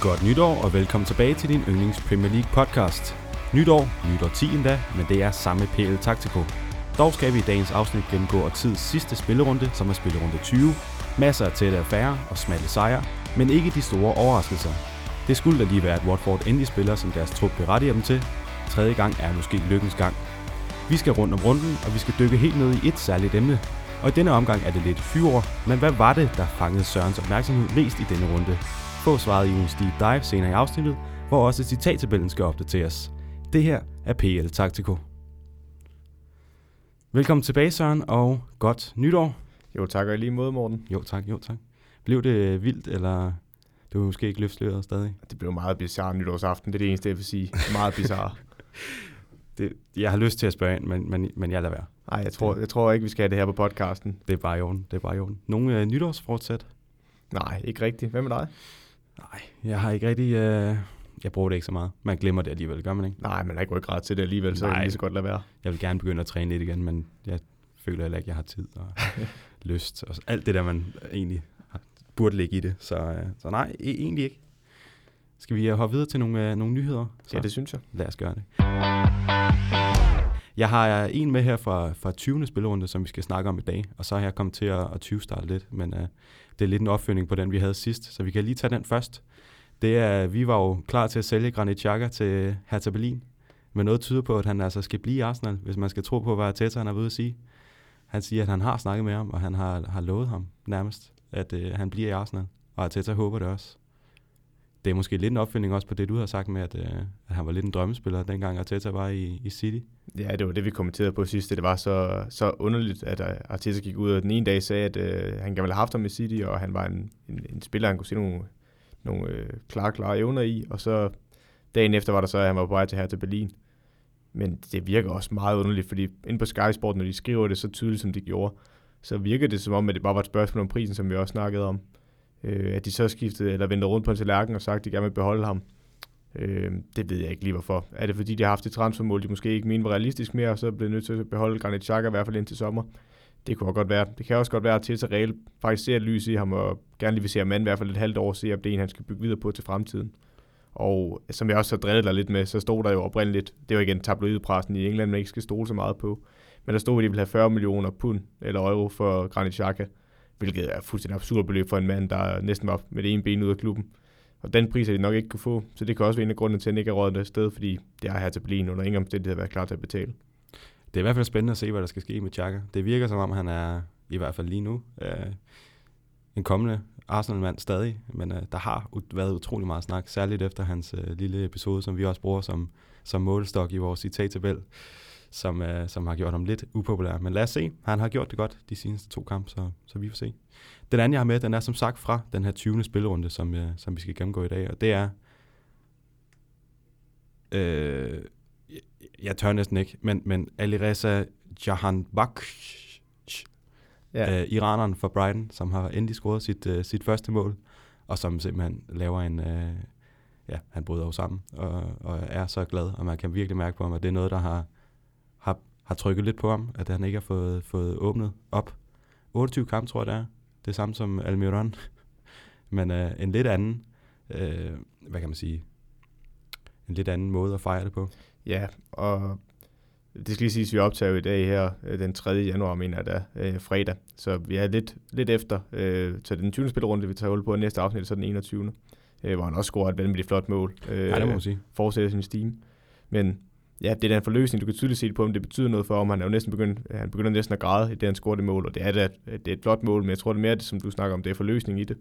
Godt nytår og velkommen tilbage til din yndlings Premier League podcast. Nytår, nytår 10 endda, men det er samme PL Taktiko. Dog skal vi i dagens afsnit gennemgå årtidets sidste spillerunde, som er spillerunde 20. Masser af tætte affærer og smalle sejre, men ikke de store overraskelser. Det skulle da lige være, at Watford endelig spiller, som deres trup berettiger dem til. Tredje gang er måske lykkens gang. Vi skal rundt om runden, og vi skal dykke helt ned i et særligt emne. Og i denne omgang er det lidt fyre, men hvad var det, der fangede Sørens opmærksomhed mest i denne runde? Få svaret i ugens deep dive senere i afsnittet, hvor også citattabellen skal opdateres. Det her er PL Taktiko. Velkommen tilbage, Søren, og godt nytår. Jo, tak og i lige måde, Morten. Jo tak, jo tak. Blev det vildt, eller du vil måske ikke løfte sløret stadig? Det blev meget bizarre nytårsaften, det er det eneste, jeg vil sige. Meget bizarre. Det, jeg har lyst til at spørge ind, men, men, men jeg lader være. Nej, jeg tror, jeg tror ikke, vi skal have det her på podcasten. Det er bare i orden, det er bare i orden. Nogle øh, nytårsfortsæt? Nej, ikke rigtigt. Hvad med dig? Nej, jeg har ikke rigtig... Øh, jeg bruger det ikke så meget. Man glemmer det alligevel, gør man ikke? Nej, man har ikke ryggrad til det alligevel, så Nej. kan lige så godt lade være. Jeg vil gerne begynde at træne lidt igen, men jeg føler heller ikke, jeg har tid og lyst. Og alt det der, man egentlig har- burde ligge i det. Så, øh, så nej, e- egentlig ikke. Skal vi øh, hoppe videre til nogle, øh, nogle nyheder? Så Ja, det synes jeg. lad os gøre det. Jeg har en med her fra, fra 20. spillerunde, som vi skal snakke om i dag. Og så har jeg kommet til at, at 20 starte lidt, men uh, det er lidt en opfølgning på den, vi havde sidst. Så vi kan lige tage den først. Det er, vi var jo klar til at sælge Granit Xhaka til Hertha Berlin. Men noget tyder på, at han altså skal blive i Arsenal, hvis man skal tro på, hvad Arteta han er ved at sige. Han siger, at han har snakket med ham, og han har, har lovet ham nærmest, at øh, han bliver i Arsenal. Og Arteta håber det også. Det er måske lidt en opfølging også på det, du har sagt med, at, øh, at han var lidt en drømmespiller, dengang Arteta var i, i City. Ja, det var det, vi kommenterede på sidst. Det var så, så underligt, at øh, Arteta gik ud og den ene dag sagde, at øh, han gerne ville have haft ham i City, og han var en, en, en spiller, han kunne se nogle, nogle øh, klare, klare evner i. Og så dagen efter var der så, at han var på vej til her til Berlin. Men det virker også meget underligt, fordi inde på Sky Sport, når de skriver det så tydeligt, som de gjorde, så virker det som om, at det bare var et spørgsmål om prisen, som vi også snakkede om. Øh, at de så skiftede, eller vendte rundt på en tallerken og sagt, at de gerne vil beholde ham. Øh, det ved jeg ikke lige hvorfor. Er det fordi, de har haft et transfermål, de måske ikke mener var realistisk mere, og så blev nødt til at beholde Granit Xhaka i hvert fald indtil sommer? Det kunne godt være. Det kan også godt være, at Tessa reelt faktisk ser et lys i ham, og gerne lige vil se ham i hvert fald et halvt år, se om det er en, han skal bygge videre på til fremtiden. Og øh, som jeg også har drillet dig lidt med, så stod der jo oprindeligt, det var igen tabloidpressen i England, man ikke skal stole så meget på, men der stod, at de ville have 40 millioner pund eller euro for Granit Xhaka, hvilket er fuldstændig absurd beløb for en mand, der næsten var med det ene ben ud af klubben. Og den pris har de nok ikke kunne få, så det kan også være en af grundene til, at han ikke er rådet sted, fordi det er her til Berlin under ingen omstændighed været klar til at betale. Det er i hvert fald spændende at se, hvad der skal ske med Chaka. Det virker som om, han er, i hvert fald lige nu, øh, en kommende Arsenal-mand stadig. Men øh, der har ut- været utrolig meget snak, særligt efter hans øh, lille episode, som vi også bruger som, som målestok i vores citattabel, som, øh, som har gjort ham lidt upopulær. Men lad os se. Han har gjort det godt de seneste to kampe, så, så vi får se. Den anden, jeg har med, den er som sagt fra den her 20. spillerunde, som, øh, som vi skal gennemgå i dag, og det er... Øh, jeg, tør næsten ikke, men, men Alireza Jahanbak, ja. øh, iraneren fra Brighton, som har endelig scoret sit, øh, sit første mål, og som simpelthen laver en... Øh, ja, han bryder jo sammen, og, og er så glad, og man kan virkelig mærke på ham, at det er noget, der har, har, trykket lidt på ham, at han ikke har fået, fået åbnet op. 28 kampe, tror jeg, det er. Det samme som Almiron. Men øh, en lidt anden, øh, hvad kan man sige, en lidt anden måde at fejre det på. Ja, og det skal lige siges, at vi optager i dag her øh, den 3. januar, mener jeg da, øh, fredag. Så vi er lidt, lidt efter øh, til den 20. spillerunde, vi tager hul på i næste afsnit, så den 21. Øh, hvor han også scorer et vanvittigt flot mål. Øh, Ja, det må man sige. fortsætter sin steam. Men ja, det er da en forløsning. Du kan tydeligt se det på, om det betyder noget for ham. Han er jo næsten begyndt, han begynder næsten at græde i det, han scorer det mål, og det er, da, det er et flot mål, men jeg tror, det er mere det, som du snakker om, det er forløsning i det.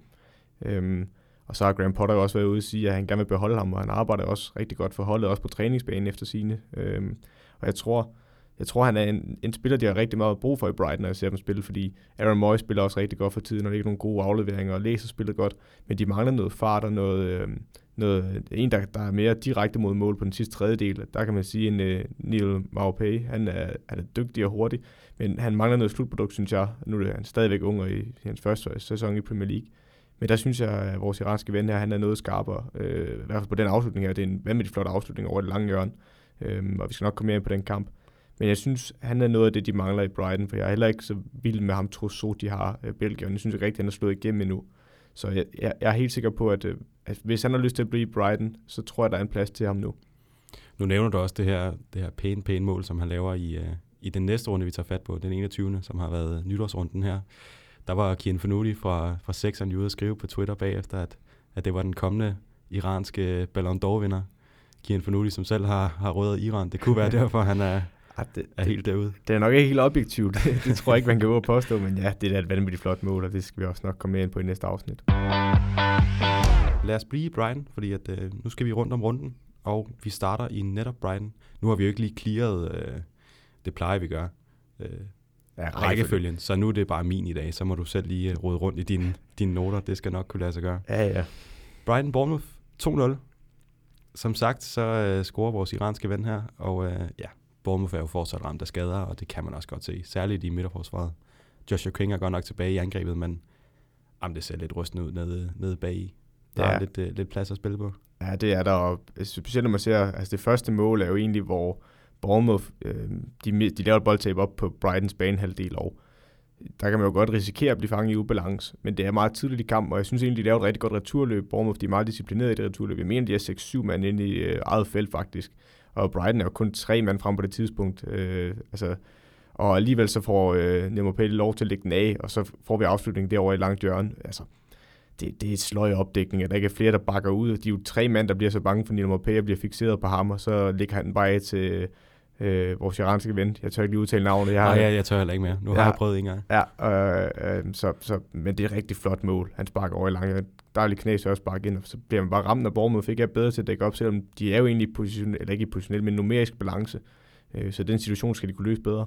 Øhm, og så har Graham Potter også været ude og sige, at han gerne vil beholde ham, og han arbejder også rigtig godt for holdet, også på træningsbanen efter sine. Øhm, og jeg tror, jeg tror, han er en, en spiller, de har rigtig meget brug for i Brighton, når jeg ser dem spille, fordi Aaron Moy spiller også rigtig godt for tiden, og det er nogle gode afleveringer, og læser spillet godt, men de mangler noget fart og noget, øh, noget en, der, der er mere direkte mod mål på den sidste tredjedel. Der kan man sige, en uh, Neil Maupay, han er, han er dygtig og hurtig, men han mangler noget slutprodukt, synes jeg. Nu er han stadigvæk ung og i, i hans første sæson i Premier League. Men der synes jeg, at vores iranske ven her, han er noget skarpere. Øh, I hvert fald på den afslutning her. Det er en vanvittig flot afslutning over det lange hjørne. Øh, og vi skal nok komme mere ind på den kamp. Men jeg synes, han er noget af det, de mangler i Brighton, for jeg er heller ikke så vild med ham, Trossard, de har, øh, Belgien. Jeg synes ikke rigtigt, han er slået igennem endnu. Så jeg, jeg, jeg er helt sikker på, at, øh, at hvis han har lyst til at blive i Brighton, så tror jeg, der er en plads til ham nu. Nu nævner du også det her, det her pæne, pæne mål, som han laver i, uh, i den næste runde, vi tager fat på, den 21., som har været nytårsrunden her. Der var Kian Fanuti fra, fra Sexeren ude at skrive på Twitter bagefter, at, at det var den kommende iranske Ballon d'Or-vinder. Kian Fanuti, som selv har, har røget Iran. Det kunne være derfor, han er, ja, det, er helt derude. Det er nok ikke helt objektivt. det tror jeg ikke, man kan påstå, men ja, det er et vanvittigt flot mål, og det skal vi også nok komme med ind på i næste afsnit. Lad os blive i Brighton, fordi at, øh, nu skal vi rundt om runden, og vi starter i netop Brighton. Nu har vi jo ikke lige clearet, øh, det plejer vi gør, øh, ja, rækkefølgen, så nu er det bare min i dag, så må du selv lige øh, rode rundt i dine, dine noter, det skal nok kunne lade sig gøre. Ja, ja. Brighton Bournemouth 2-0. Som sagt, så øh, scorer vores iranske ven her, og øh, ja, Bournemouth er jo fortsat ramt af skader, og det kan man også godt se, særligt i midterforsvaret. Joshua King er godt nok tilbage i angrebet, men jamen, det ser lidt rystende ud nede, nede bag i. Der ja. er lidt, øh, lidt plads at spille på. Ja, det er der, og specielt når man ser, altså det første mål er jo egentlig, hvor Bournemouth, øh, de, de laver et boldtab op på Brightons banehalvdel, og der kan man jo godt risikere at blive fanget i ubalance, men det er meget tidligt i kampen, og jeg synes egentlig, de laver et rigtig godt returløb. Bournemouth, de er meget disciplineret i det returløb. Jeg mener, de er 6-7 mand inde i øh, eget felt faktisk, og Brighton er jo kun tre mand frem på det tidspunkt. Øh, altså, og alligevel så får øh, Nemo Pelle lov til at lægge den af, og så får vi afslutningen derovre i langt hjørne. Altså, det, det er et sløj opdækning, at der ikke er flere, der bakker ud. De er jo tre mand, der bliver så bange for Nemo Pelle bliver fixeret på ham, og så lægger han bare af til øh, vores iranske ven. Jeg tør ikke lige udtale navnet. Jeg har, Nej, jeg, jeg tør heller ikke mere. Nu ja, har jeg prøvet en gang. Ja, øh, øh, så, så, men det er et rigtig flot mål. Han sparker over i langt. Dejligt knæs også sparker ind, og så bliver man bare ramt, når Bormod fik jeg bedre til at dække op, selvom de er jo egentlig position, eller ikke i positionel, men numerisk balance. Øh, så den situation skal de kunne løse bedre.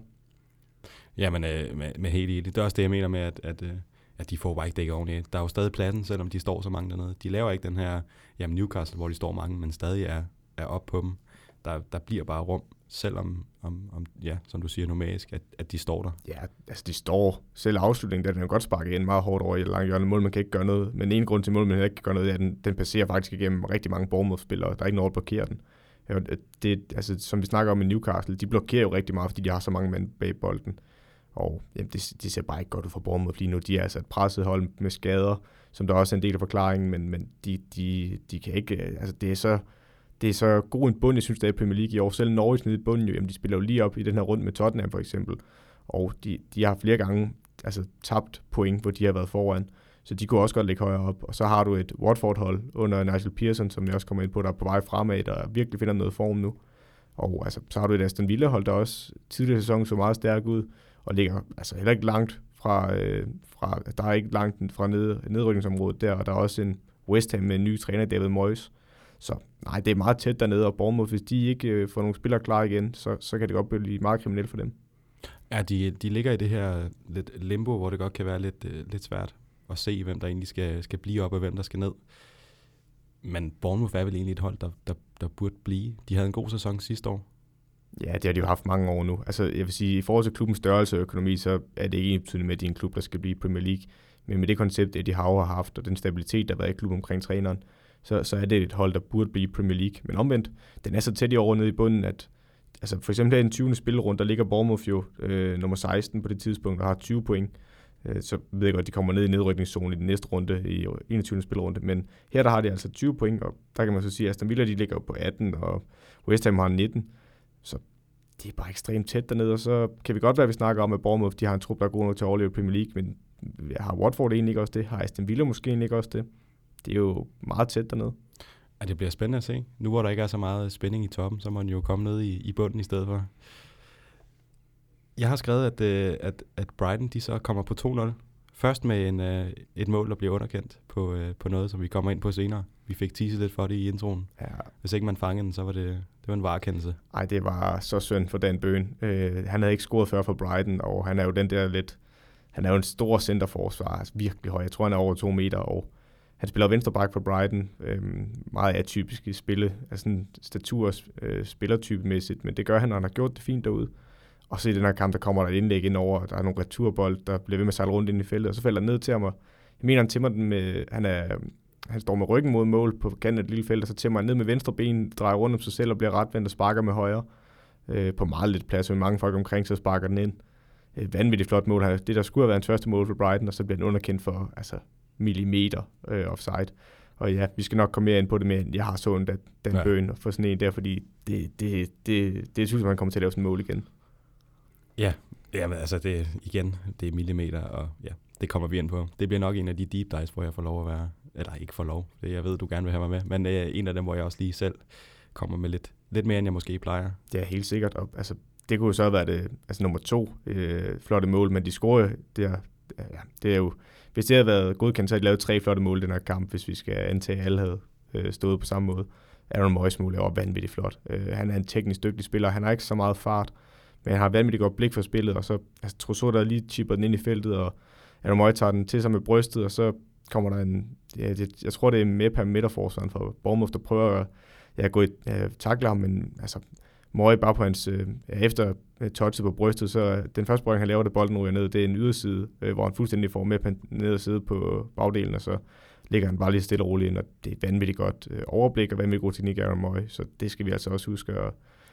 Ja, men øh, med, med helt i det. Det er også det, jeg mener med, at, at, øh, at de får bare ikke dækket ordentligt. Der er jo stadig pladsen, selvom de står så mange dernede. De laver ikke den her jamen Newcastle, hvor de står mange, men stadig er, er op på dem. Der, der bliver bare rum selvom, om, om, ja, som du siger, nomadisk, at, at de står der. Ja, altså de står. Selv afslutningen, der er den godt sparket ind meget hårdt over i langt hjørne. Mål, man kan ikke gøre noget. Men en grund til mål, man ikke kan gøre noget, er, at den, den passerer faktisk igennem rigtig mange Bournemouth-spillere. Der er ikke noget, der blokerer den. Øh, det, altså, som vi snakker om i Newcastle, de blokerer jo rigtig meget, fordi de har så mange mænd bag bolden. Og jamen, det, det ser bare ikke godt ud for Bournemouth lige nu. De er altså et presset hold med skader, som der også er en del af forklaringen, men, men de, de, de kan ikke... Øh, altså, det er så det er så god en bund, jeg synes, det er i Premier League i år. Selv Norwich nede i bunden, jo, jamen, de spiller jo lige op i den her runde med Tottenham for eksempel. Og de, de har flere gange altså, tabt point, hvor de har været foran. Så de kunne også godt ligge højere op. Og så har du et Watford-hold under Nigel Pearson, som jeg også kommer ind på, der er på vej fremad, der virkelig finder noget form nu. Og altså, så har du et Aston Villa-hold, der også tidligere sæson så meget stærk ud, og ligger altså heller ikke langt fra, øh, fra der er ikke langt fra ned, nedrykningsområdet der, og der er også en West Ham med en ny træner, David Moyes, så nej, det er meget tæt dernede, og Bournemouth, hvis de ikke øh, får nogle spillere klar igen, så, så kan det godt blive meget kriminelt for dem. Ja, de, de ligger i det her lidt limbo, hvor det godt kan være lidt, øh, lidt svært at se, hvem der egentlig skal, skal blive op, og hvem der skal ned. Men Bournemouth er vel egentlig et hold, der, der, der burde blive. De havde en god sæson sidste år. Ja, det har de jo haft mange år nu. Altså, jeg vil sige, i forhold til klubbens størrelse og økonomi, så er det ikke betydende med, at det er en klub, der skal blive Premier League. Men med det koncept, at de har haft, og den stabilitet, der har været i klubben omkring træneren, så, så er det et hold, der burde blive Premier League. Men omvendt, den er så tæt i over nede i bunden, at altså for eksempel her i den 20. spillerunde, der ligger Bournemouth jo øh, nummer 16 på det tidspunkt, og har 20 point. Øh, så ved jeg godt, at de kommer ned i nedrykningszonen i den næste runde, i 21. spillerunde. Men her der har de altså 20 point, og der kan man så sige, at Aston Villa de ligger på 18, og West Ham har 19. Så det er bare ekstremt tæt dernede, og så kan vi godt være, at vi snakker om, at Bournemouth de har en trup, der er god nok til at overleve Premier League, men har Watford egentlig ikke også det? Har Aston Villa måske egentlig ikke også det? det er jo meget tæt dernede. Ja, det bliver spændende at se. Nu hvor der ikke er så meget spænding i toppen, så må den jo komme ned i, i bunden i stedet for. Jeg har skrevet, at, øh, at, at Brighton de så kommer på 2-0. Først med en, øh, et mål, der bliver underkendt på, øh, på noget, som vi kommer ind på senere. Vi fik teaset lidt for det i introen. Ja. Hvis ikke man fangede den, så var det, det var en varekendelse. Nej, det var så synd for Dan Bøen. Øh, han havde ikke scoret før for Brighton, og han er jo den der lidt... Han er jo en stor centerforsvar, altså virkelig høj. Jeg tror, han er over to meter, og han spiller venstreback for Brighton, øh, meget atypisk i spille, altså en statur øh, spillertypemæssigt, men det gør han, og han har gjort det fint derude. Og så i den her kamp, der kommer der et indlæg ind over, der er nogle returbold, der bliver ved med at sejle rundt ind i feltet, og så falder han ned til ham, og jeg mener, han timmer den med, han, er, han står med ryggen mod mål på kanten af et lille felt, og så timmer han ned med venstre ben, drejer rundt om sig selv og bliver retvendt og sparker med højre øh, på meget lidt plads, med mange folk omkring, så sparker den ind. Et vanvittigt flot mål. Det der skulle have været hans første mål for Brighton, og så bliver den underkendt for altså, millimeter øh, offside. og ja, vi skal nok komme mere ind på det, men jeg har så en den Ja. bøn for sådan en der, fordi det, det, det, det synes, man kommer til at lave sådan en mål igen. Ja, men altså det, igen, det er millimeter, og ja, det kommer vi ind på. Det bliver nok en af de deep dives, hvor jeg får lov at være, eller ikke får lov, det jeg ved, du gerne vil have mig med, men øh, en af dem, hvor jeg også lige selv kommer med lidt, lidt mere, end jeg måske plejer. Det er helt sikkert, og altså, det kunne jo så være det, øh, altså nummer to øh, flotte mål, men de scorer der, ja, det er jo, hvis det havde været godkendt, så havde de lavet tre flotte mål i den her kamp, hvis vi skal antage, at alle havde øh, stået på samme måde. Aaron Moyes mål er også vanvittigt flot. Øh, han er en teknisk dygtig spiller, han har ikke så meget fart, men han har vanvittigt godt blik for spillet, og så altså, Trossard der lige chipper den ind i feltet, og Aaron Moyes tager den til sig med brystet, og så kommer der en, ja, det, jeg tror det er med per midterforsvaren for Bournemouth, der prøver at ja, gå i, ja, takle ham, men altså, Møje bare på hans, øh, ja, efter øh, touchet på brystet, så øh, den første berøring, han laver, det bolden ryger ned, det er en yderside, øh, hvor han fuldstændig får med på ned og sidde på bagdelen, og så ligger han bare lige stille og roligt ind, og det er vanvittigt godt øh, overblik, og vanvittigt god teknik af Møje, så det skal vi altså også huske at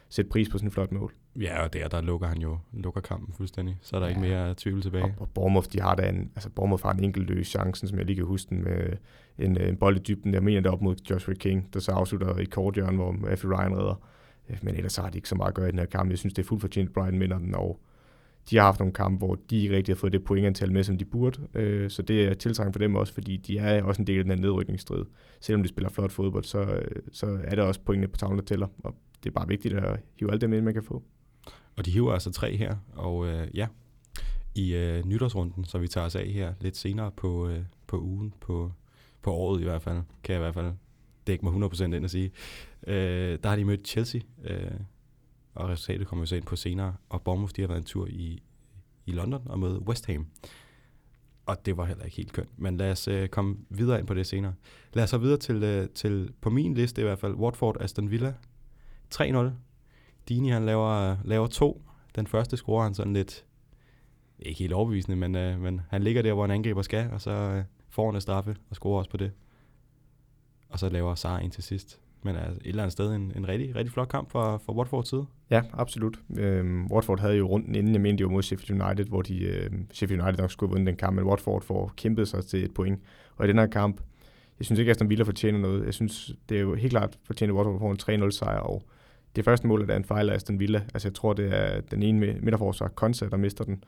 sætte pris på sådan et flot mål. Ja, og der, der lukker han jo lukker kampen fuldstændig, så er der Ja. ikke mere tvivl tilbage. Og, og Bournemouth, de har da en, altså Bournemouth har en enkelt løs chancen, som jeg lige kan huske den med en, øh, en bold i dybden. Jeg mener det op mod Joshua King, der så afslutter i korthjørnen, hvor Matthew Ryan redder. Øh, Men ellers har de ikke så meget at gøre i den her kamp. Jeg synes, det er fuldt fortjent, Brian vinder den, og de har haft nogle kampe, hvor de ikke rigtig har fået det pointantal med, som de burde. Øh, Så det er tiltrængt for dem også, fordi de er også en del af den her nedrykningsstrid. Selvom de spiller flot fodbold, så, så er der også pointene på tavlen, der tæller. Og det er bare vigtigt at hive alt dem ind, man kan få. Og de hiver altså tre her, og øh, ja, i øh, nytårsrunden, så vi tager os af her lidt senere på, øh, på ugen, på, på året i hvert fald, kan jeg i hvert fald dække mig 100% ind og sige. Øh, der har de mødt Chelsea, øh, og resultatet kommer vi så ind på senere, og Bournemouth, de har været en tur i, i London og møde West Ham. Og det var heller ikke helt kønt, men lad os øh, komme videre ind på det senere. Lad os så videre til, øh, til, på min liste i hvert fald, Watford Aston Villa 3-0. Dini han laver, laver to. Den første scorer han sådan lidt, ikke helt overbevisende, men, øh, men han ligger der, hvor en angriber skal, og så øh, får han straffe og scorer også på det. Og så laver Sar en til sidst. Men altså, et eller andet sted en, en rigtig, rigtig flot kamp fra, fra Watfords side. Ja, absolut. Øhm, Watford havde jo runden inden, jeg mente jo mod Sheffield United, hvor de, øh, Sheffield United nok skulle have vundet den kamp, men Watford får kæmpet sig til et point. Og i den her kamp, jeg synes ikke, at Aston Villa fortjener noget. Jeg synes, det er jo helt klart fortjent, at Watford får en 3-0 sejr, og det første mål er en fejl af Aston Villa. Altså jeg tror, det er den ene med- midterforsvar, Konsa, der mister den.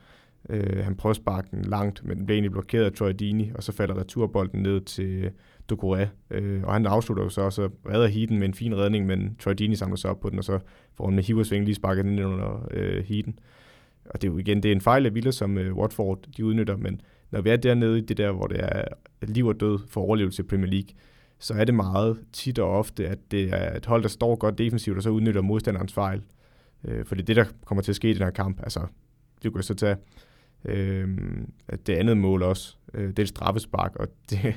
Øh, han prøver at sparke den langt, men den bliver egentlig blokeret af Troy Dini, og så falder returbolden ned til Ducouré. Øh, og han afslutter jo så, og så redder Heaton med en fin redning, men Troy Dini samler sig op på den, og så får han med hiversving lige sparket den ind under øh, Heaton. Og det er jo igen, det er en fejl af Villa, som øh, Watford de udnytter, men når vi er dernede i det der, hvor det er liv og død for overlevelse i Premier League, så er det meget tit og ofte, at det er et hold, der står godt defensivt, og så udnytter modstanderens fejl. Øh, for det er det, der kommer til at ske i den her kamp. Altså, det kunne jeg så tage øh, at det andet mål også. Øh, det er et straffespark, og det,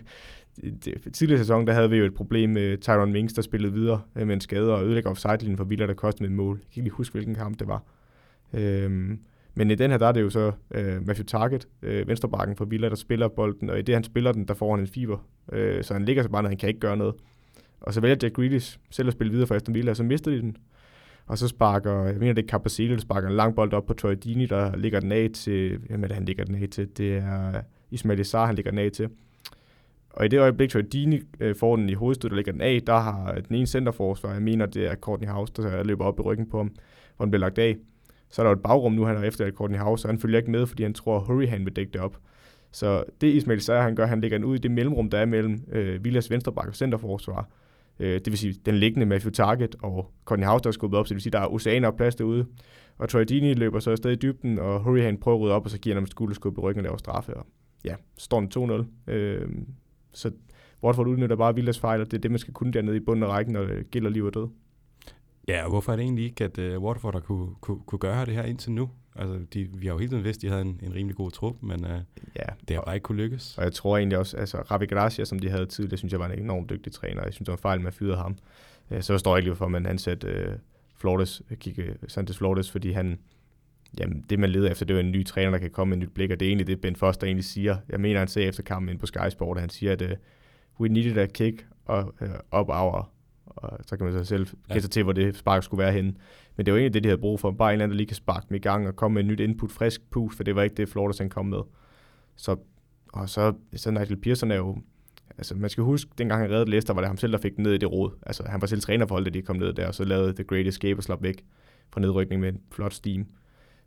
det, det, tidligere sæson, der havde vi jo et problem med Tyron Wings, der spillede videre øh, med en skade og ødelægger offside-linjen for Villa, der kostede med et mål. Jeg kan ikke lige huske, hvilken kamp det var. Øh, men i den her, der er det jo så øh, Matthew Target, øh, venstrebakken for Villa, der spiller bolden, og i det, han spiller den, der får han en fiber. Øh, så han ligger så bare når han kan ikke gøre noget. Og så vælger Jack Grealish selv at spille videre for Aston Villa, og så mister de den. Og så sparker, jeg mener det er Capacete, der sparker en lang bold op på Troy Dini, der ligger den af til, jamen han ligger den af til? Det er Ismail Isar, han ligger den af til. Og i det øjeblik, Troy Dini øh, får den i hovedstød, der ligger den af, der har den ene centerforsvar, jeg mener det er Courtney House, der løber op i ryggen på ham, hvor den bliver lagt af. Så er der jo et bagrum nu, han har efter Courtney House, og han følger ikke med, fordi han tror, at Hurricane vil dække det op. Så det Ismail Sager han gør, han lægger den ud i det mellemrum, der er mellem øh, Villas venstreback og centerforsvar. Øh, det vil sige, den liggende Matthew Target og Courtney House, der er skubbet op, så det vil sige, der er oceaner og plads derude. Og Troy Dini løber så afsted i dybden, og Hurricane prøver at rydde op, og så giver han ham skulderskub i ryggen og laver straffe. Og ja, står den 2-0. Øh, så Watford udnytter bare Villas fejl, og det er det, man skal kunne dernede i bunden af rækken, når det gælder liv og død. Ja, og hvorfor er det egentlig ikke, at uh, Watford har kunne, kunne, kunne gøre det her indtil nu? Altså, de, vi har jo hele tiden vidst, at de havde en, en rimelig god trup, men uh, Ja, det har bare ikke kunne lykkes. Og jeg tror egentlig også, altså Ravi Gracia, som de havde tidligere, synes jeg var en enormt dygtig træner. Jeg synes, det var fejl med at fyre ham. Øh, Så forstår jeg ikke, hvorfor man ansatte øh, Flores, Kike Santos Flores, fordi han, jamen, det man leder efter, det er jo en ny træner, der kan komme med et nyt blik, og det er egentlig det, Ben Foster egentlig siger. Jeg mener, han sagde efter kampen ind på Sky Sport, at han siger, at uh, we needed a kick og, uh, up our, og så kan man så selv Ja. gætte sig til, hvor det spark skulle være henne. Men det var egentlig det, de havde brug for. Bare en eller anden, der lige kan sparke dem i gang og komme med et nyt input, frisk pus, for det var ikke det, Flores han kom med. Så, og så, så Nigel Pearson er jo, altså man skal huske, dengang han reddede Leicester, var det ham selv, der fik den ned i det råd. Altså han var selv træner for holdet, da de kom ned der, og så lavede The Great Escape og slap væk fra nedrykning med en flot steam.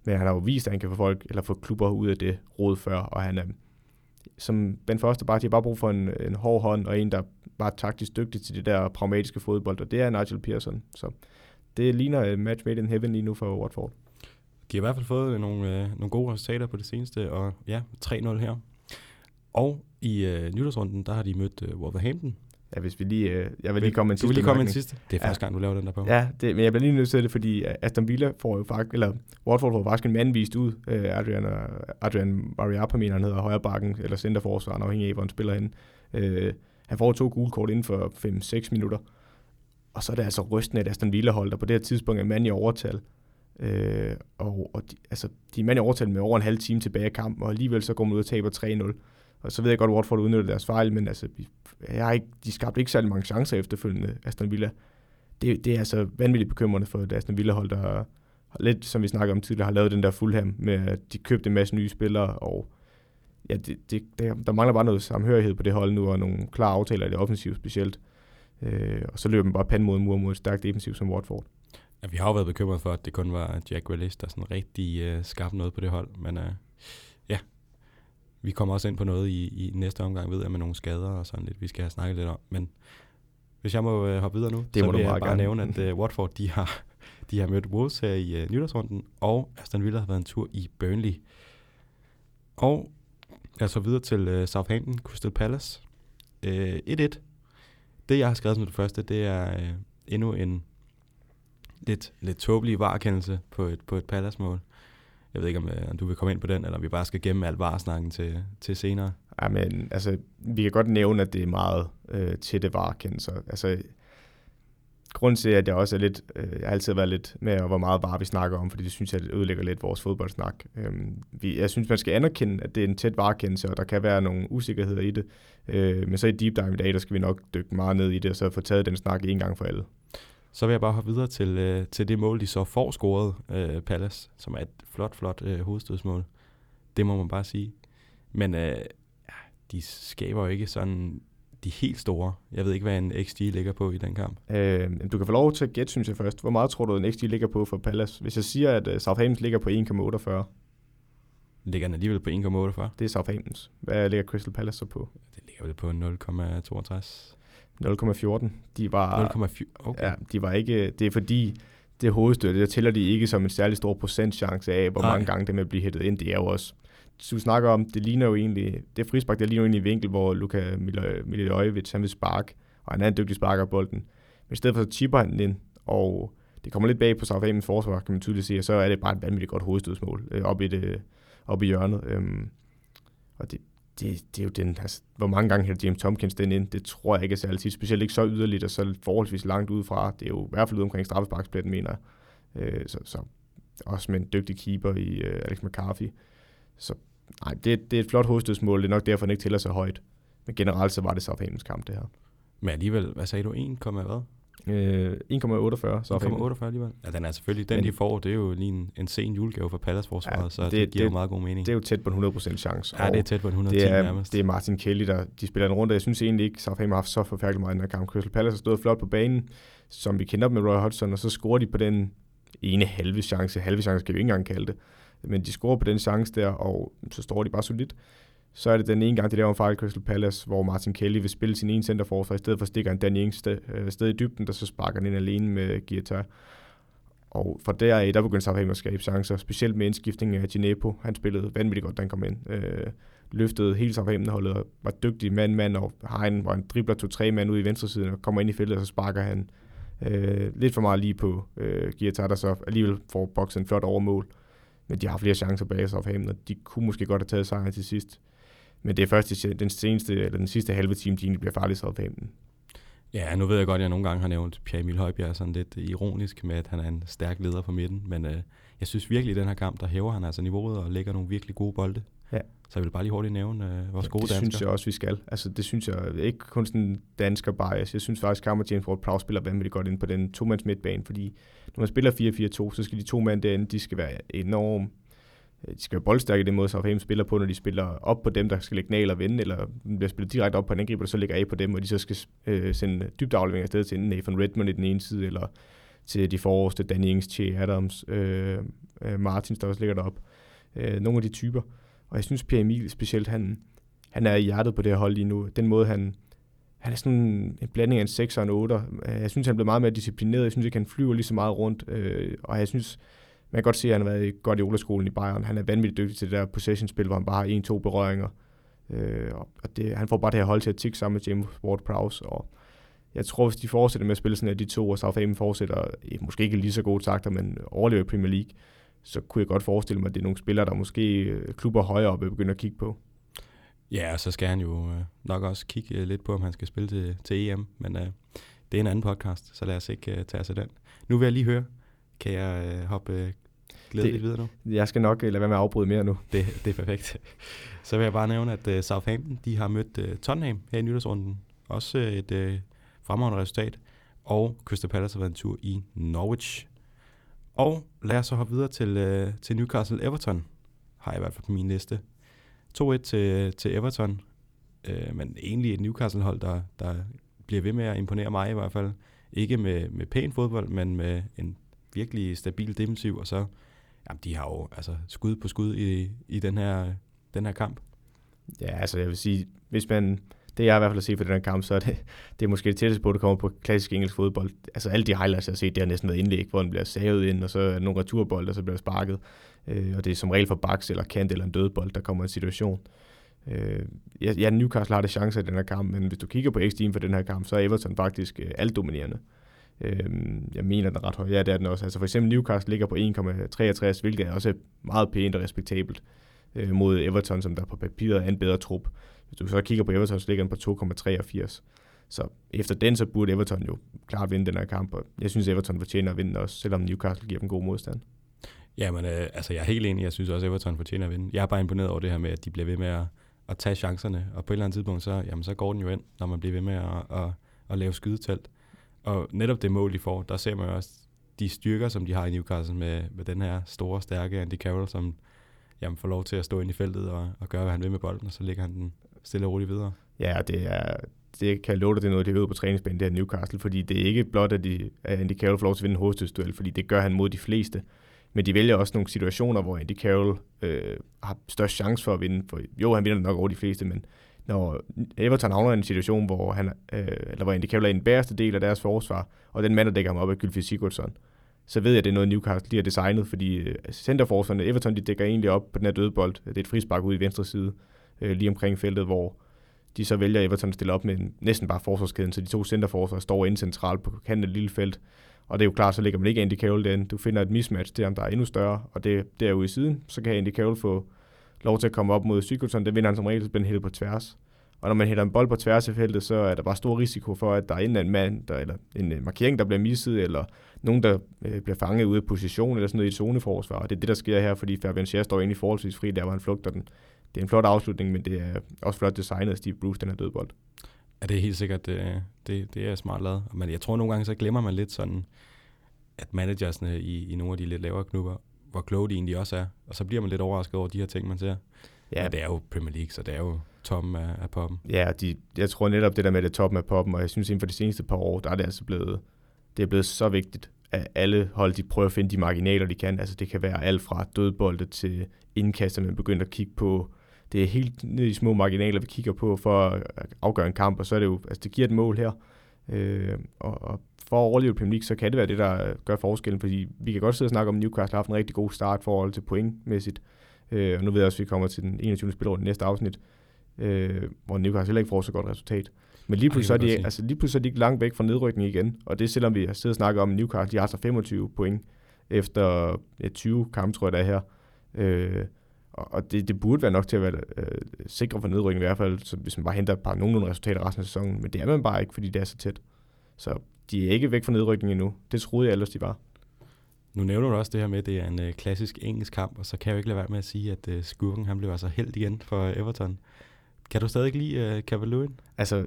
Men han har jo vist, at han kan få folk, eller få klubber ud af det råd før, og han er, som Ben Foster bare, de har bare brug for en, en hård hånd, og en, der bare taktisk dygtig til det der pragmatiske fodbold, og det er Nigel Pearson. Så det ligner et match made in heaven lige nu for Watford. De har i hvert fald fået nogle, øh, nogle gode resultater på det seneste, og ja, 3-0 her. Og i øh, nytårsrunden, der har de mødt øh, Wolverhampton. Ja, hvis vi lige... Øh, jeg vil lige komme en du sidste vil lige komme en sidste. Det er Ja. første gang, du laver den der på. Ja, det, men jeg bliver lige nødt til det, fordi øh, Aston Villa får jo faktisk, eller Watford får faktisk en mand vist ud. Øh, Adrian, Adrian Mariappa, mener han hedder, højre bakken, eller centerforsvaren, afhængig af, hvor han spiller hen. Øh, han får to gule kort inden for 5-6 minutter. Og så er det altså rystende, at Aston Villa holder på det her tidspunkt en mand i overtal. Øh, og og de, altså, de er mand i overtal med over en halv time tilbage i kampen, og alligevel så går man ud og taber 3-0. Og så ved jeg godt, at Watford udnytter deres fejl, men altså, jeg har ikke, de skabte ikke særlig mange chancer efterfølgende, Aston Villa det, det er altså vanvittigt bekymrende for et Aston Villa-hold, der lidt, som vi snakker om tidligere, har lavet den der Fulham med, at de købte en masse nye spillere, og ja, det, det, der, der mangler bare noget samhørighed på det hold nu, og nogle klare aftaler i det offensive specielt. Øh, og så løber man bare pand mod en mur mod et stærkt defensiv som Watford. Ja, vi har jo været bekymret for, at det kun var Jack Grealish, der sådan rigtig øh, skabte noget på det hold. Men øh, vi kommer også ind på noget i, i næste omgang, ved jeg, med nogle skader og sådan lidt, vi skal have snakket lidt om. Men hvis jeg må øh, hoppe videre nu, Det så må du vil jeg meget bare gerne. nævne, at øh, Watford, de har, de har mødt Wolves her i øh, nytårsrunden, og Aston Villa har været en tur i Burnley. Og jeg så videre til øh, Southampton, Crystal Palace. Øh, 1-1. Det, jeg har skrevet som det første, det er øh, endnu en lidt, lidt tåbelig varekendelse på et, på et Palace-mål. Jeg ved ikke, om, øh, om du vil komme ind på den, eller om vi bare skal gemme alt varesnakken til, til senere. Ja, men altså, vi kan godt nævne, at det er meget øh, tætte varekendelser. Altså, grunden til, at jeg også er lidt, øh, jeg har altid været lidt med, hvor meget var vi snakker om, fordi det synes jeg det ødelægger lidt vores fodboldsnak. Øhm, vi, jeg synes, man skal anerkende, at det er en tæt varekendelse, og der kan være nogle usikkerheder i det. Øh, men så i deep dive i dag, der skal vi nok dykke meget ned i det, og så få taget den snak en gang for alle. Så vil jeg bare hoppe videre til, øh, til det mål, de så får scoret, øh, Palace, som er et flot, flot øh, hovedstødsmål. Det må man bare sige. Men øh, de skaber jo ikke sådan de helt store. Jeg ved ikke, hvad en XG ligger på i den kamp. Øh, du kan få lov til at gætte, synes jeg først. Hvor meget tror du, en XG ligger på for Palace? Hvis jeg siger, at øh, Southampton ligger på 1,48, Ligger den alligevel på 1,48? det er Southamptons. Hvad ligger Crystal Palace så på? Det ligger vel på 0,62? 0,14. De var... 0,4? Okay. Ja, de var ikke, det er fordi, det hovedstøtte, der tæller de ikke som en særlig stor procentchance af, hvor Nej. mange gange det med at blive hættet ind. Det er jo også, du snakker om, det ligner jo egentlig, det frispark, det ligner jo egentlig en vinkel, hvor Luka Miljojevic, han vil sparke, og han er en dygtig sparker af bolden. Men i stedet for, så chipper han den ind, og det kommer lidt bag på Southamptons forsvar, kan man tydeligt se, og så er det bare et vanvittigt godt hovedstødsmål øh, op, i det, op i hjørnet. Øhm, og det, det, det er jo den, altså, hvor mange gange hælder James Tompkins den ind, det tror jeg ikke er særlig tit, specielt ikke så yderligt og så forholdsvis langt udefra. Det er jo i hvert fald ude omkring straffesparkspletten, mener jeg. Øh, så, så, også med en dygtig keeper i øh, Alex McCarthy. Så nej, det, det er et flot hovedstødsmål, det er nok derfor, den ikke tæller så højt. Men generelt så var det Southamptons kamp, det her. Men alligevel, hvad sagde du? 1, hvad? Øh, 1,48 Southampton. 1,48 alligevel? Ja, den er selvfølgelig, den Men- de får, det er jo lige en, en sen julegave for Palace forsvaret, Ja, så det, det- giver det- jo meget god mening. Det er jo tæt på en 100% chance. ja, det er tæt på en 110 det er, nærmest. det er Martin Kelly, der de spiller en runde. Jeg synes egentlig ikke, Southampton har haft så forfærdeligt meget i den her kamp. Crystal Palace har stået flot på banen, som vi kender dem med Roy Hodgson, og så scorer de på den ene halve chance. Halve chance kan vi ikke engang kalde det. Men de scorer på den chance der, og så står de bare solidt. Så er det den ene gang, de laver en fejl i Crystal Palace, hvor Martin Kelly vil spille sin ene centerforsvar, i stedet for stikker han Danny Ings sted, øh, sted i dybden, der så sparker han ind alene med Guitar. Og fra deraf, der begyndte Southampton at skabe chancer, specielt med indskiftningen af Ginepo. Han spillede vanvittigt godt, da han kom ind. Øh, løftede hele Southampton-holdet og var dygtig mand-mand, og har en, hvor han dribler to-tre mand ud i venstresiden, og kommer ind i feltet, og så sparker han øh, lidt for meget lige på øh, Guitar, der så alligevel får boksen en flot overmål. Men de har flere chancer bag Southampton, og de kunne måske godt have taget sejren til sidst. Men det er først den seneste, eller den sidste halve time, de egentlig bliver farlige Southampton. Ja, nu ved jeg godt, at jeg nogle gange har nævnt Pierre Emil Højbjerg sådan lidt ironisk med, at han er en stærk leder på midten, men øh, jeg synes virkelig, at i den her kamp, der hæver han altså niveauet og lægger nogle virkelig gode bolde. Ja. Så jeg vil bare lige hurtigt nævne øh, vores gode det danskere. synes jeg også, vi skal. Altså, det synes jeg ikke kun sådan dansker bias. Jeg synes faktisk, at James Ward-Prowse spiller vanvittigt godt ind på den to-mands midtbane, fordi når man spiller 4-4-2, så skal de to mænd derinde, de skal være enormt Øh, de skal være boldstærke i den måde, Southampton spiller på, når de spiller op på dem, der skal lægge nal og vende, eller bliver spillet direkte op på en angriber, så ligger af på dem, og de så skal øh, sende dybt aflevering afsted til Nathan Redmond i den ene side, eller til de forreste, Danny Ings, Che Adams, øh, øh, Martins, der også ligger derop. Øh, nogle af de typer. Og jeg synes, Pierre Emil specielt, han, han er i hjertet på det her hold lige nu. Den måde, han, han er sådan en blanding af en 6 og en 8. Øh, jeg synes, han bliver meget mere disciplineret. Jeg synes ikke, han flyver lige så meget rundt. Øh, og jeg synes, man kan godt se, at han har været godt i Olaskolen i Bayern. Han er vanvittigt dygtig til det der possession-spil, hvor han bare har en-to berøringer. Øh, og det, han får bare det her hold til at tikke sammen med James Ward-Prowse. Og jeg tror, hvis de fortsætter med at spille sådan, her, de to, og Southampton fortsætter, måske ikke lige så gode takter, men overlever i Premier League, så kunne jeg godt forestille mig, at det er nogle spillere, der måske øh, klubber højere op vil begynde at kigge på. Ja, og så skal han jo øh, nok også kigge øh, lidt på, om han skal spille til, til EM, men øh, det er en anden podcast, så lad os ikke øh, tage os af den. Nu vil jeg lige høre, kan jeg øh, hoppe øh, glæde lidt videre nu? Jeg skal nok øh, lade være med at afbryde mere nu. Det, det er perfekt. Så vil jeg bare nævne, at øh, Southampton de har mødt øh, Tottenham her i nytårsrunden. Også et øh, fremragende resultat. Og Crystal Palace har været en tur i Norwich. Og lad os så hoppe videre til, øh, til Newcastle Everton. Har jeg i hvert fald på min liste. 2-1 til, til Everton. Øh, men egentlig et Newcastle-hold, der, der bliver ved med at imponere mig i hvert fald. Ikke med, med pæn fodbold, men med en virkelig stabil defensiv, og så, jamen, de har jo altså skud på skud i, i den her, den her kamp. Ja, altså jeg vil sige, hvis man, det jeg i hvert fald har set for den her kamp, så er det, det er måske det tætteste på, at det kommer på klassisk engelsk fodbold. Altså alle de highlights, jeg har set, det har næsten været indlæg, hvor den bliver savet ind, og så er der nogle returbold, og så bliver sparket. Øh, og det er som regel for baks eller kant eller en dødbold, der kommer en situation. Øh, ja, Newcastle har det chance i den her kamp, men hvis du kigger på x for den her kamp, så er Everton faktisk øh, alt dominerende. Øh, jeg mener den er ret høj. Ja, det er den også. Altså for eksempel Newcastle ligger på 1,63, hvilket er også meget pænt og respektabelt øh, mod Everton, som der på papiret er en bedre trup. Hvis du så kigger på Everton, så ligger den på 2,83. Så efter den, så burde Everton jo klart vinde den her kamp, og jeg synes, Everton fortjener at vinde også, selvom Newcastle giver dem god modstand. Ja, men øh, altså, jeg er helt enig. Jeg synes også, at Everton fortjener at vinde. Jeg er bare imponeret over det her med, at de bliver ved med at, at tage chancerne, og på et eller andet tidspunkt, så, jamen, så går den jo ind, når man bliver ved med at, at, at lave skydetelt. Og netop det mål, de får, der ser man jo også de styrker, som de har i Newcastle med, med den her store, stærke Andy Carroll, som jamen, får lov til at stå ind i feltet og, og gøre, hvad han vil med bolden, og så ligger han den stille og roligt videre. Ja, det er, det kan jeg love dig, det er noget, de ved på træningsbanen, det er Newcastle, fordi det er ikke blot, at, de, at Andy Carroll får lov til at vinde en hovedstødsduel, fordi det gør han mod de fleste. Men de vælger også nogle situationer, hvor Andy Carroll øh, har størst chance for at vinde. For, jo, han vinder nok over de fleste, men når Everton havner i en situation, hvor, han, øh, eller hvor Andy Carroll er en den bæreste del af deres forsvar, og den mand, der dækker ham op, er Gylfi Sigurdsson, så ved jeg, at det er noget, Newcastle lige har designet, fordi øh, centerforsvarerne, Everton, de dækker egentlig op på den her dødbold. Det er et frispark ude i venstre side, øh, lige omkring feltet, hvor de så vælger Everton at stille op med næsten bare forsvarskæden, så de to centerforsvar står inde centralt på kanten af et lille felt. Og det er jo klart, så ligger man ikke Andy Carroll derinde. Du finder et mismatch til ham, der er endnu større, og det derude i siden, så kan Andy Carroll få lov til at komme op mod Sigurdsson. Det vinder han som regel, så bliver han på tværs. Og når man hælder en bold på tværs af feltet, så er der bare stor risiko for, at der er en anden mand, der, eller en øh, markering, der bliver misset, eller nogen, der øh, bliver fanget ude af position, eller sådan noget i zoneforsvar. Og det er det, der sker her, fordi Fabian Scher står egentlig forholdsvis fri, der hvor han flugter den. Det er en flot afslutning, men det er også flot designet af Steve Bruce, den her dødbold. Ja, det er helt sikkert, det, det, det er smart lavet. Men jeg tror nogle gange, så glemmer man lidt sådan, at managersne i, i nogle af de lidt lavere klubber, hvor kloge de egentlig også er. Og så bliver man lidt overrasket over de her ting, man ser. Ja, Men det er jo Premier League, så det er jo toppen af, af poppen. Ja, de, jeg tror netop det der med det toppen af poppen, og jeg synes inden for de seneste par år, der er det altså blevet, det er blevet så vigtigt, at alle hold, de prøver at finde de marginaler, de kan. Altså det kan være alt fra dødbolde til indkast, man begynder at kigge på. Det er helt ned i små marginaler, vi kigger på for at afgøre en kamp, og så er det jo, altså det giver et mål her. Øh, og, og for at overleve Premier League, så kan det være det, der gør forskellen, fordi vi kan godt sidde og snakke om, at Newcastle har haft en rigtig god start forhold til pointmæssigt. Øh, og nu ved jeg også, at vi kommer til den 21. spilår i næste afsnit, øh, hvor Newcastle heller ikke får så godt resultat. Men lige pludselig, Ej, er de, altså, lige pludselig er de ikke langt væk fra nedrykning igen, og det selvom vi har siddet og snakket om, at Newcastle de har så 25 point efter ja, 20 kampe, tror jeg, der er her. Øh, og det, det burde være nok til at være øh, sikre for nedrykning i hvert fald, så hvis man bare henter et par nogenlunde resultater resten af sæsonen. Men det er man bare ikke, fordi det er så tæt. Så de er ikke væk fra nedrykning endnu. Det troede jeg ellers, de var. Nu nævner du også det her med, at det er en øh, klassisk engelsk kamp, og så kan jeg jo ikke lade være med at sige, at øh, skurken han blev altså held igen for Everton. Kan du stadig lide øh, Cavaloon? Altså,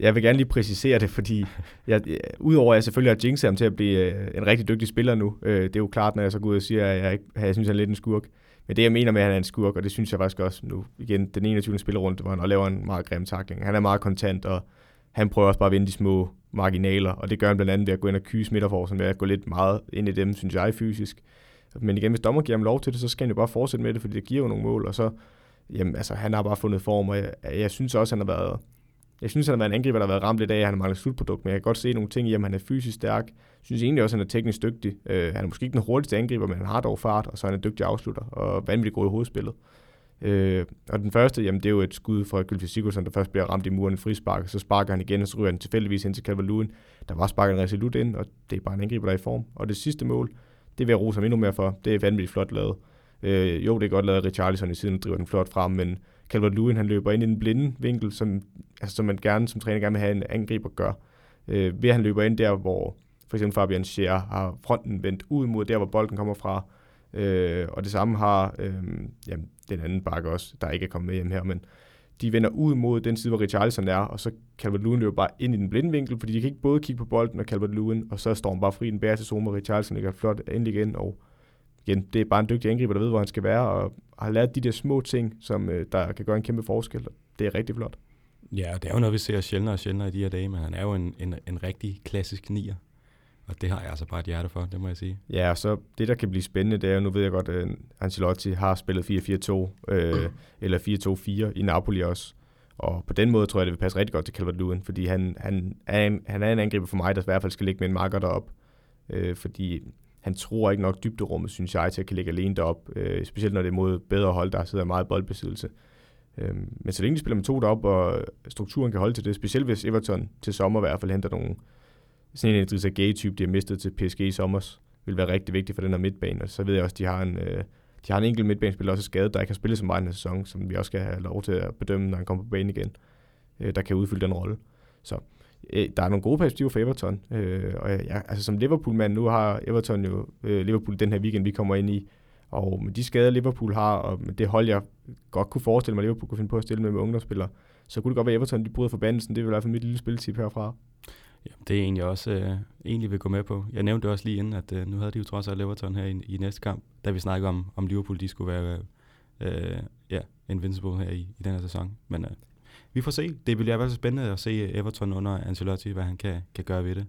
jeg vil gerne lige præcisere det, fordi jeg, jeg, udover at jeg selvfølgelig har jinxet ham til at blive øh, en rigtig dygtig spiller nu, øh, det er jo klart, når jeg så går ud og siger, at jeg, ikke, at jeg synes, han er lidt en skurk, Men det, jeg mener med, at han er en skurk, og det synes jeg faktisk også nu, igen, den 21. spillerunde, hvor han laver en meget grim takling. Han er meget kontant, og han prøver også bare at vinde de små marginaler, og det gør han blandt andet ved at gå ind og kyse midterforsen, ved at gå lidt meget ind i dem, synes jeg, fysisk. Men igen, hvis dommer giver ham lov til det, så skal han jo bare fortsætte med det, fordi det giver jo nogle mål, og så, jamen, altså, han har bare fundet form, og jeg, jeg synes også, han har været, jeg synes, han har været en angriber, der har været ramt lidt af, at han har manglet slutprodukt, men jeg kan godt se nogle ting i, at han er fysisk stærk. Jeg synes egentlig også, at han er teknisk dygtig. Uh, han er måske ikke den hurtigste angriber, men han har dog fart, og så er han en dygtig afslutter, og vanvittigt god i hovedspillet. Øh, og den første, jamen det er jo et skud fra Gylfi Sigurdsson, der først bliver ramt i muren i frispark, så sparker han igen, og så ryger han tilfældigvis ind til Calvert Lewin. Der var sparket resolut ind, og det er bare en angriber, der er i form. Og det sidste mål, det vil jeg rose ham endnu mere for. Det er vanvittigt flot lavet. Øh, jo, det er godt lavet Richarlison i siden, og driver den flot frem, men Calvert Lewin, han løber ind i den blinde vinkel, som, altså, som man gerne som træner gerne vil have en angriber gør. Øh, ved at han løber ind der, hvor for eksempel Fabian Scher har fronten vendt ud mod der, hvor bolden kommer fra. Øh, og det samme har øh, jamen, den anden bakke også, der ikke er kommet med hjem her, men de vender ud mod den side, hvor Richarlison er, og så Calvert Lewin løber bare ind i den blinde vinkel, fordi de kan ikke både kigge på bolden og Calvert Lewin, og så står han bare fri den bære til zone, hvor Richarlison ligger flot endelig igen, og igen, det er bare en dygtig angriber, der ved, hvor han skal være, og har lært de der små ting, som øh, der kan gøre en kæmpe forskel. Det er rigtig flot. Ja, det er jo noget, vi ser sjældnere og sjældnere i de her dage, men han er jo en, en, en rigtig klassisk nier. Og det har jeg altså bare et hjerte for, det må jeg sige. Ja, og så det, der kan blive spændende, det er jo, nu ved jeg godt, at Ancelotti har spillet 4-4-2, øh, mm. eller 4-2-4 i Napoli også. Og på den måde tror jeg, det vil passe rigtig godt til Calvert Lewin, fordi han, han, er en, han er en angriber for mig, der i hvert fald skal ligge med en marker derop. Øh, fordi han tror ikke nok dybderummet, synes jeg, til at kan ligge alene derop. Øh, specielt når det er mod bedre hold, der sidder meget boldbesiddelse. Øh, men så længe de spiller med to derop, og strukturen kan holde til det, specielt hvis Everton til sommer i hvert fald henter nogle, sådan en Idrissa Gay-type, de har mistet til PSG i sommer, vil være rigtig vigtigt for den her midtbane. Og så ved jeg også, at de har en, øh, de har en enkelt midtbanespiller også skadet, der ikke har spillet så meget den sæson, som vi også skal have lov til at bedømme, når han kommer på banen igen, øh, der kan udfylde den rolle. Så øh, der er nogle gode perspektiver for Everton. Øh, og ja, altså som Liverpool-mand, nu har Everton jo øh, Liverpool den her weekend, vi kommer ind i, og med de skader, Liverpool har, og med det hold, jeg godt kunne forestille mig, at Liverpool kunne finde på at stille med med ungdomsspillere, så kunne det godt være, at Everton de bryder forbandelsen. Det vil i hvert fald mit lille spiltip herfra. Ja, det er egentlig også øh, egentlig vil gå med på. Jeg nævnte også lige inden, at øh, nu havde de jo trods alt Everton her i, i næste kamp, da vi snakkede om, om Liverpool, de skulle være øh, ja, invincible her i, i den her sæson. Men øh, vi får se. Det bliver i hvert fald spændende at se Everton under Ancelotti, hvad han kan, kan gøre ved det.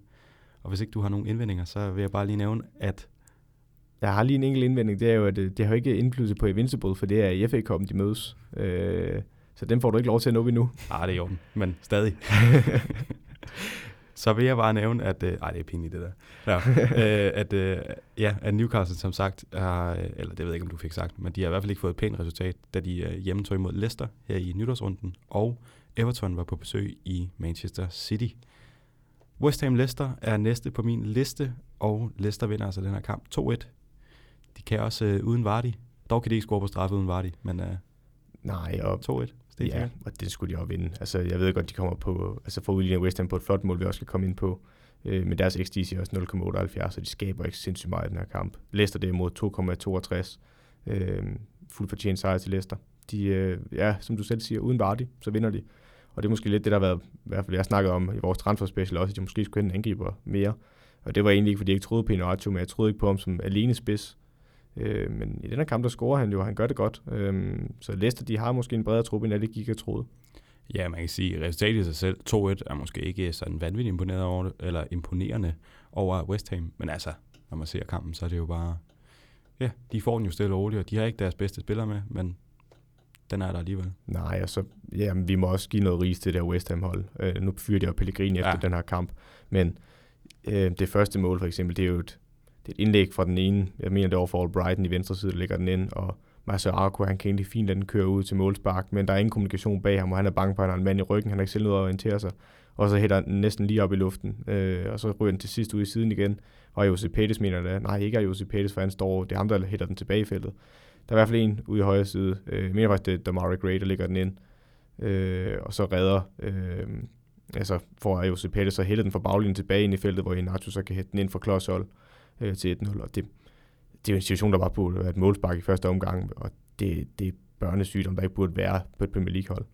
Og hvis ikke du har nogen indvendinger, så vil jeg bare lige nævne, at... Jeg har lige en enkelt indvending, det er jo, at øh, det har jo ikke indflydelse på Invincible, for det er i FA Cup'en, de mødes. Øh, så den får du ikke lov til at nå endnu. Ah, det er jo men stadig. så vil jeg bare nævne, at... Øh, ej, det er pinligt, det der. Ja, øh, at, øh, ja, at Newcastle som sagt har... Eller det ved jeg ikke, om du fik sagt, men de har i hvert fald ikke fået et pænt resultat, da de øh, hjemme tog imod Leicester her i nytårsrunden, og Everton var på besøg i Manchester City. West Ham Leicester er næste på min liste, og Leicester vinder altså den her kamp 2-1. De kan også øh, uden Vardy. Dog kan de ikke score på straffe uden Vardy, men øh, Nej, og 2-1. Ja, og det skulle de også vinde. Altså, jeg ved godt, de kommer på, altså for udlignet West Ham på et flot mål, vi også skal komme ind på. Øh, men deres XG siger også 0,78, så de skaber ikke sindssygt meget i den her kamp. Leicester derimod 2,62. Øh, fuld fortjent sejr til Leicester. De, øh, ja, som du selv siger, uden Vardy, så vinder de. Og det er måske lidt det, der har været, i hvert fald jeg snakkede om i vores transfer special også, at de måske skulle hente en angriber mere. Og det var egentlig ikke, fordi jeg ikke troede på Inuachu, men jeg troede ikke på ham som alene spids. Øh, men i den her kamp, der scorer han jo, og han gør det godt. Øh, så Leicester, de har måske en bredere truppe, end alle gik og troede. Ja, man kan sige, at resultatet i sig selv, 2-1, er måske ikke sådan vanvittigt imponeret over det, eller imponerende over West Ham. Men altså, når man ser kampen, så er det jo bare... Ja, de får den jo stille og roligt, og de har ikke deres bedste spillere med, men den er der alligevel. Nej, altså, ja, vi må også give noget ris til det der West Ham-hold. Øh, nu fyrer de jo Pellegrini ja. efter den her kamp, men øh, det første mål for eksempel, det er jo et, det er et indlæg fra den ene, jeg mener det er over for Brighton i venstre side, der ligger den ind, og Marcel Arco, han kan egentlig fint lade den køre ud til målspark, men der er ingen kommunikation bag ham, og han er bange for, at han har en mand i ryggen, han har ikke selv noget at orientere sig, og så hætter den næsten lige op i luften, øh, og så ryger den til sidst ud i siden igen, og Jose Pettis mener det, nej, ikke er Jose Pettis, for han står, det er ham, der hætter den tilbage i feltet. Der er i hvert fald en ude i højre side. Øh, jeg mener faktisk, det er Damari Gray, der ligger den ind. Øh, og så redder, øh, altså får Jose Pettis så hætter den fra baglinjen tilbage ind i feltet, hvor Inacho så kan hætte den ind fra klodshold øh, Øh, til 1-0. Og det, det er jo en situation, der bare burde være et målspark i første omgang, og det, det er børnesygdom, der ikke burde være på et Premier League-hold.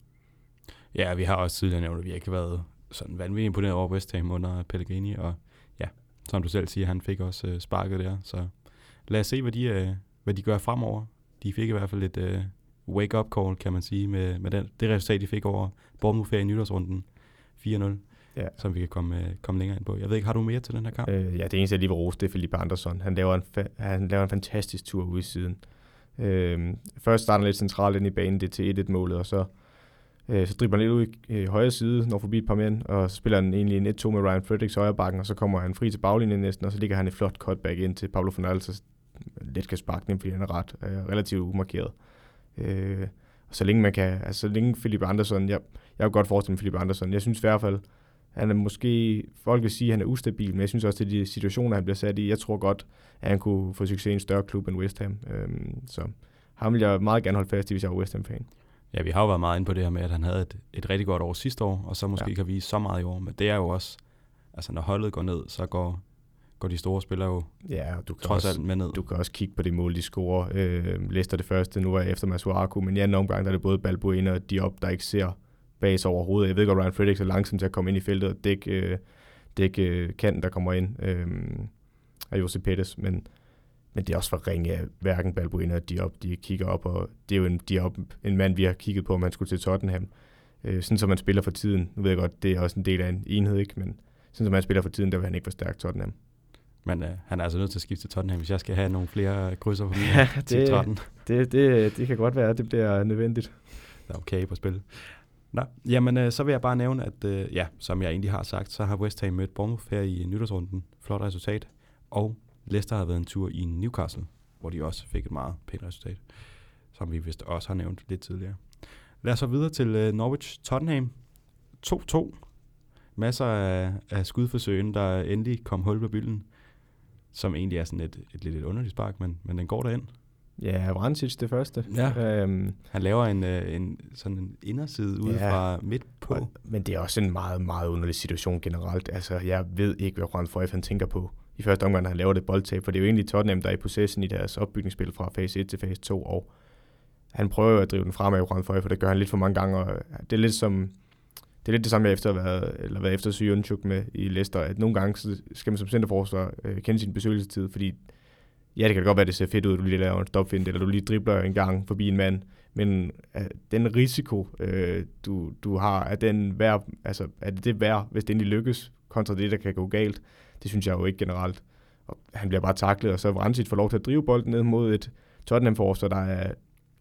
Ja, vi har også tidligere nævnt, at vi ikke har været sådan vanvittigt imponeret over West Ham under Pellegrini, og ja, som du selv siger, han fik også øh, sparket der, så lad os se, hvad de, øh, hvad de gør fremover. de fik i hvert fald et øh, wake-up call, kan man sige, med, med den, det resultat, de fik over Bournemouth her i nytårsrunden 4-0, ja. som vi kan komme, uh, komme længere ind på. Jeg ved ikke, har du mere til den her kamp? Øh, ja, det eneste, jeg lige vil rose, det er Felipe Andersson. Han laver en, fa- han laver en fantastisk tur ude i siden. Øh, først starter han lidt centralt ind i banen, det til 1-1-målet, og så Øh, så dribler han lidt ud i øh, højre side, når forbi et par mænd, og så spiller han egentlig en 1-2 med Ryan Fredericks højre bakken, og så kommer han fri til baglinjen næsten, og så ligger han et flot cutback ind til Pablo Fornal, så let kan sparke den, fordi han er ret øh, relativt umarkeret. Øh, og så længe man kan, altså så længe Philip Andersen, jeg, jeg har godt forestille mig Philip Andersen, jeg synes i hvert fald, han er måske, folk vil sige, at han er ustabil, men jeg synes også, at de situationer, han bliver sat i. Jeg tror godt, at han kunne få succes i en større klub end West Ham. Øhm, så ham vil jeg meget gerne holde fast i, hvis jeg er West Ham-fan. Ja, vi har jo været meget inde på det her med, at han havde et, et rigtig godt år sidste år, og så måske ja. kan vise så meget i år. Men det er jo også, altså når holdet går ned, så går, går de store spillere jo ja, du kan trods også, alt med ned. Du kan også kigge på det mål, de scorer. Øh, Læster det første, nu er jeg efter Masuaku, men i anden omgang, der er det både Balbuena og Diop, der ikke ser bag sig overhovedet. Jeg ved godt, Ryan Fredericks er langsomt til at komme ind i feltet og dække, øh, dække øh, kanten, der kommer ind øh, af Jose Pettis, men men det er også for ringe af hverken Balbuena og Diop. De kigger op, og det er jo en, Diop, en mand, vi har kigget på, om han skulle til Tottenham. Øh, sådan som man spiller for tiden. Nu ved jeg godt, det er også en del af en enhed, ikke? men sådan som man spiller for tiden, der vil han ikke forstærke Tottenham. Men øh, han er altså nødt til at skifte til Tottenham, hvis jeg skal have nogle flere krydser på min ja, det, til Tottenham. Det, det, det kan godt være, at det bliver nødvendigt. Der er okay på spil. Nå, jamen øh, så vil jeg bare nævne, at øh, ja, som jeg egentlig har sagt, så har West Ham mødt Bournemouth her i nytårsrunden. Flot resultat. Og Leicester har været en tur i Newcastle, hvor de også fik et meget pænt resultat, som vi vist også har nævnt lidt tidligere. Lad os så videre til øh, Norwich Tottenham. 2-2. Masser af, af skudforsøgen, der endelig kom hul på bylden, som egentlig er sådan et, et lidt et underligt spark, men, men den går derind. Ja, Vrancic det første. Ja. Øhm, han laver en, øh, en sådan en inderside ud ja, fra midt på. Men det er også en meget, meget underlig situation generelt. Altså, jeg ved ikke, hvad Juan Foyf han tænker på i første omgang, når han laver det boldtab, for det er jo egentlig Tottenham, der er i processen i deres opbygningsspil fra fase 1 til fase 2, og han prøver jo at drive den fremad i for, for det gør han lidt for mange gange, og det er lidt som, det er lidt det samme, jeg efter har været, eller været efter Syunchuk med i Leicester, at nogle gange skal man som centerforsvar øh, kende sin besøgelsestid, fordi ja, det kan godt være, at det ser fedt ud, at du lige laver en stopfind, eller du lige dribler en gang forbi en mand, men øh, den risiko, øh, du, du har, er, den værd, altså, er det det værd, hvis det endelig lykkes, kontra det, der kan gå galt. Det synes jeg jo ikke generelt. Og han bliver bare taklet, og så Vrancic får lov til at drive bolden ned mod et Tottenham-forster, der er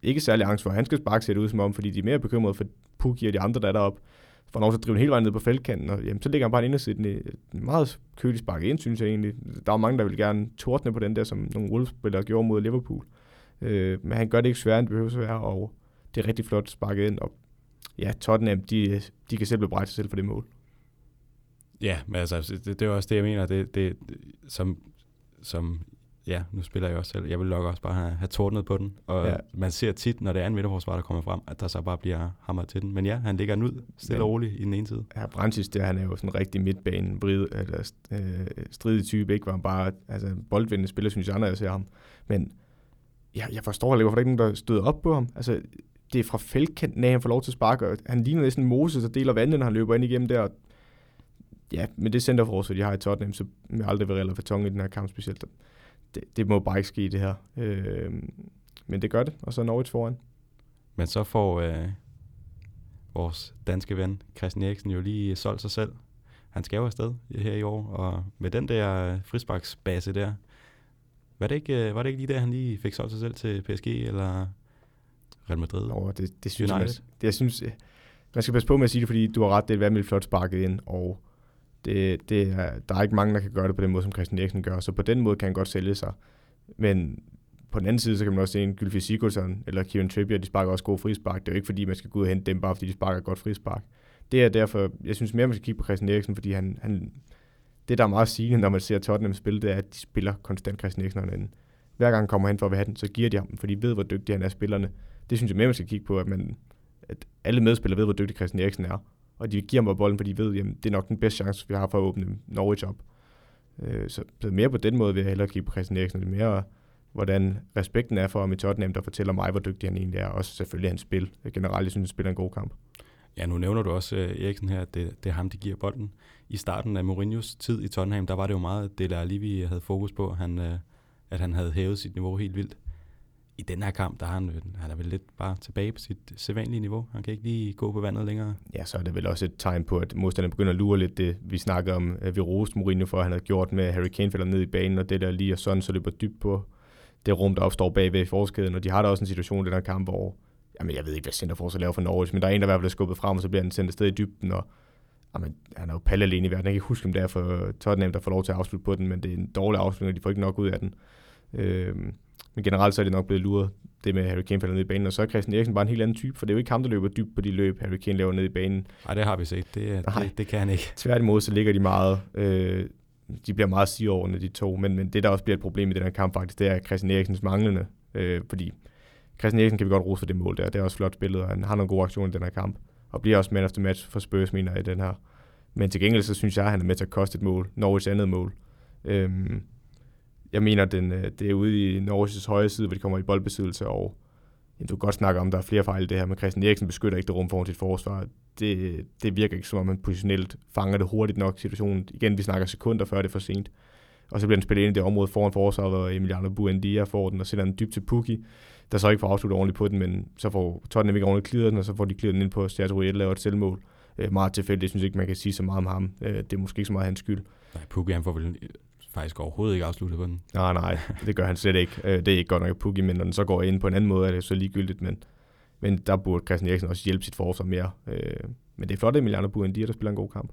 ikke særlig angst for. Han skal sparke sig ud som om, fordi de er mere bekymrede for Pukki og de andre, der er deroppe. Får lov til at drive den hele vejen ned på feltkanten, og jamen, så ligger han bare en indersiden i meget kølig sparket ind, synes jeg egentlig. Der er mange, der vil gerne tordne på den der, som nogle rullespillere gjorde mod Liverpool. Øh, men han gør det ikke sværere, end det behøver at være, og det er rigtig flot sparket ind. Og ja, Tottenham, de, de kan selv blive sig selv for det mål. Ja, men altså, det, det er også det, jeg mener, det, det, som, som, ja, nu spiller jeg også selv, jeg vil nok også bare have, have tordnet på den, og ja. man ser tit, når det er en midterforsvar, der kommer frem, at der så bare bliver hammer til den. Men ja, han ligger den ud, stille og roligt i den ene side. Ja, Brancis, der, han er jo sådan en rigtig midtbane, brid, eller, øh, stridig type, ikke? Hvor han bare, altså boldvindende spiller, synes jeg, når jeg ser ham. Men ja, jeg forstår heller hvorfor der ikke nogen, der støder op på ham. Altså, det er fra feltkanten af, han får lov til at sparke, og han ligner næsten Moses, der deler vandet, når han løber ind igennem der, ja, med det centerforsvar, de har i Tottenham, så vil aldrig være Vertong i den her kamp specielt. Det, det må bare ikke ske, det her. Øh, men det gør det, og så Norwich foran. Men så får øh, vores danske ven Christian Eriksen jo lige solgt sig selv. Han skal jo afsted her i år, og med den der frisparksbase der, var det, ikke, øh, var det ikke lige der, han lige fik solgt sig selv til PSG eller Real Madrid? Nå, det, det synes jeg, det, jeg synes, man skal passe på med at sige det, fordi du har ret, det er et flot sparket ind, og det, det er, der er ikke mange, der kan gøre det på den måde, som Christian Eriksen gør, så på den måde kan han godt sælge sig. Men på den anden side, så kan man også se en Gylfi Sigurdsson eller Kieran Trippier, de sparker også gode frispark. Det er jo ikke fordi, man skal gå ud og hente dem, bare fordi de sparker godt frispark. Det er derfor, jeg synes mere, man skal kigge på Christian Eriksen, fordi han, han det, der er meget sigende, når man ser Tottenham spille, det er, at de spiller konstant Christian Eriksen og anden. Hver gang han kommer hen for at have den, så giver de ham, for de ved, hvor dygtig han er spillerne. Det synes jeg mere, man skal kigge på, at, man, at alle medspillere ved, hvor dygtig Christian Eriksen er og de giver mig bolden, fordi de ved, at det er nok den bedste chance, vi har for at åbne Norwich op. Øh, så, så mere på den måde vil jeg hellere kigge på Christian Eriksen, lidt mere hvordan respekten er for ham i Tottenham, der fortæller mig, hvor dygtig han egentlig er, og selvfølgelig hans spil. Generelt, synes, han spiller en god kamp. Ja, nu nævner du også uh, Eriksen her, at det, det er ham, der giver bolden. I starten af Mourinhos tid i Tottenham, der var det jo meget det, der lige vi havde fokus på, han, uh, at han havde hævet sit niveau helt vildt i den her kamp, der har han, øh, han er vel lidt bare tilbage på sit øh, sædvanlige niveau. Han kan ikke lige gå på vandet længere. Ja, så er det vel også et tegn på, at modstanderen begynder at lure lidt det. Vi snakker om, at vi roste Mourinho for, at han havde gjort med Harry Kane falder ned i banen, og det der lige og sådan, så løber dybt på det rum, der opstår bagved i forskæden. Og de har da også en situation i den her kamp, hvor jamen, jeg ved ikke, hvad centerforsvar laver for Norwich, men der er en, der i hvert fald er skubbet frem, og så bliver han sendt afsted i dybden, og jamen, han er jo palle alene i verden. Jeg kan ikke huske, om det er for Tottenham, der får lov til at afslutte på den, men det er en dårlig afslutning, og de får ikke nok ud af den. Øh, men generelt så er det nok blevet luret, det med Harry Kane falder ned i banen, og så er Christian Eriksen bare en helt anden type, for det er jo ikke ham, der løber dybt på de løb, Harry Kane laver ned i banen. Nej, det har vi set. Det, det, det kan han ikke. Tværtimod, så ligger de meget, øh, de bliver meget sigeordende, de to, men, men det, der også bliver et problem i den her kamp faktisk, det er Christian Eriksens manglende, øh, fordi Christian Eriksen kan vi godt rose for det mål der, det er også flot spillet, og han har nogle gode aktioner i den her kamp, og bliver også man the match for Spurs, mener i den her. Men til gengæld, så synes jeg, at han er med til at koste et mål, Norwich andet mål. Øhm, jeg mener, den, øh, det er ude i Norges højre side, hvor de kommer i boldbesiddelse, og jamen, du kan godt snakke om, at der er flere fejl i det her, men Christian Eriksen beskytter ikke det rum foran sit forsvar. Det, det virker ikke som om, man positionelt fanger det hurtigt nok situationen. Igen, vi snakker sekunder før det er for sent. Og så bliver den spillet ind i det område foran forsvaret, hvor Emiliano Buendia får den og sætter den dybt til Pukki, der så ikke får afsluttet ordentligt på den, men så får Tottenham ikke ordentligt klidret den, og så får de klidret den ind på Sergio Riel laver et selvmål. Øh, meget tilfældigt, jeg synes ikke, man kan sige så meget om ham. Øh, det er måske ikke så meget hans skyld. Nej, Pukki han får vel faktisk overhovedet ikke afsluttet på den. Nej, nej, det gør han slet ikke. Øh, det er ikke godt nok Pukki, men når den så går ind på en anden måde, er det så ligegyldigt, men, men der burde Christian Eriksen også hjælpe sit forsvar mere. Øh, men det er flot, at Emiliano Buendia, der spiller en god kamp.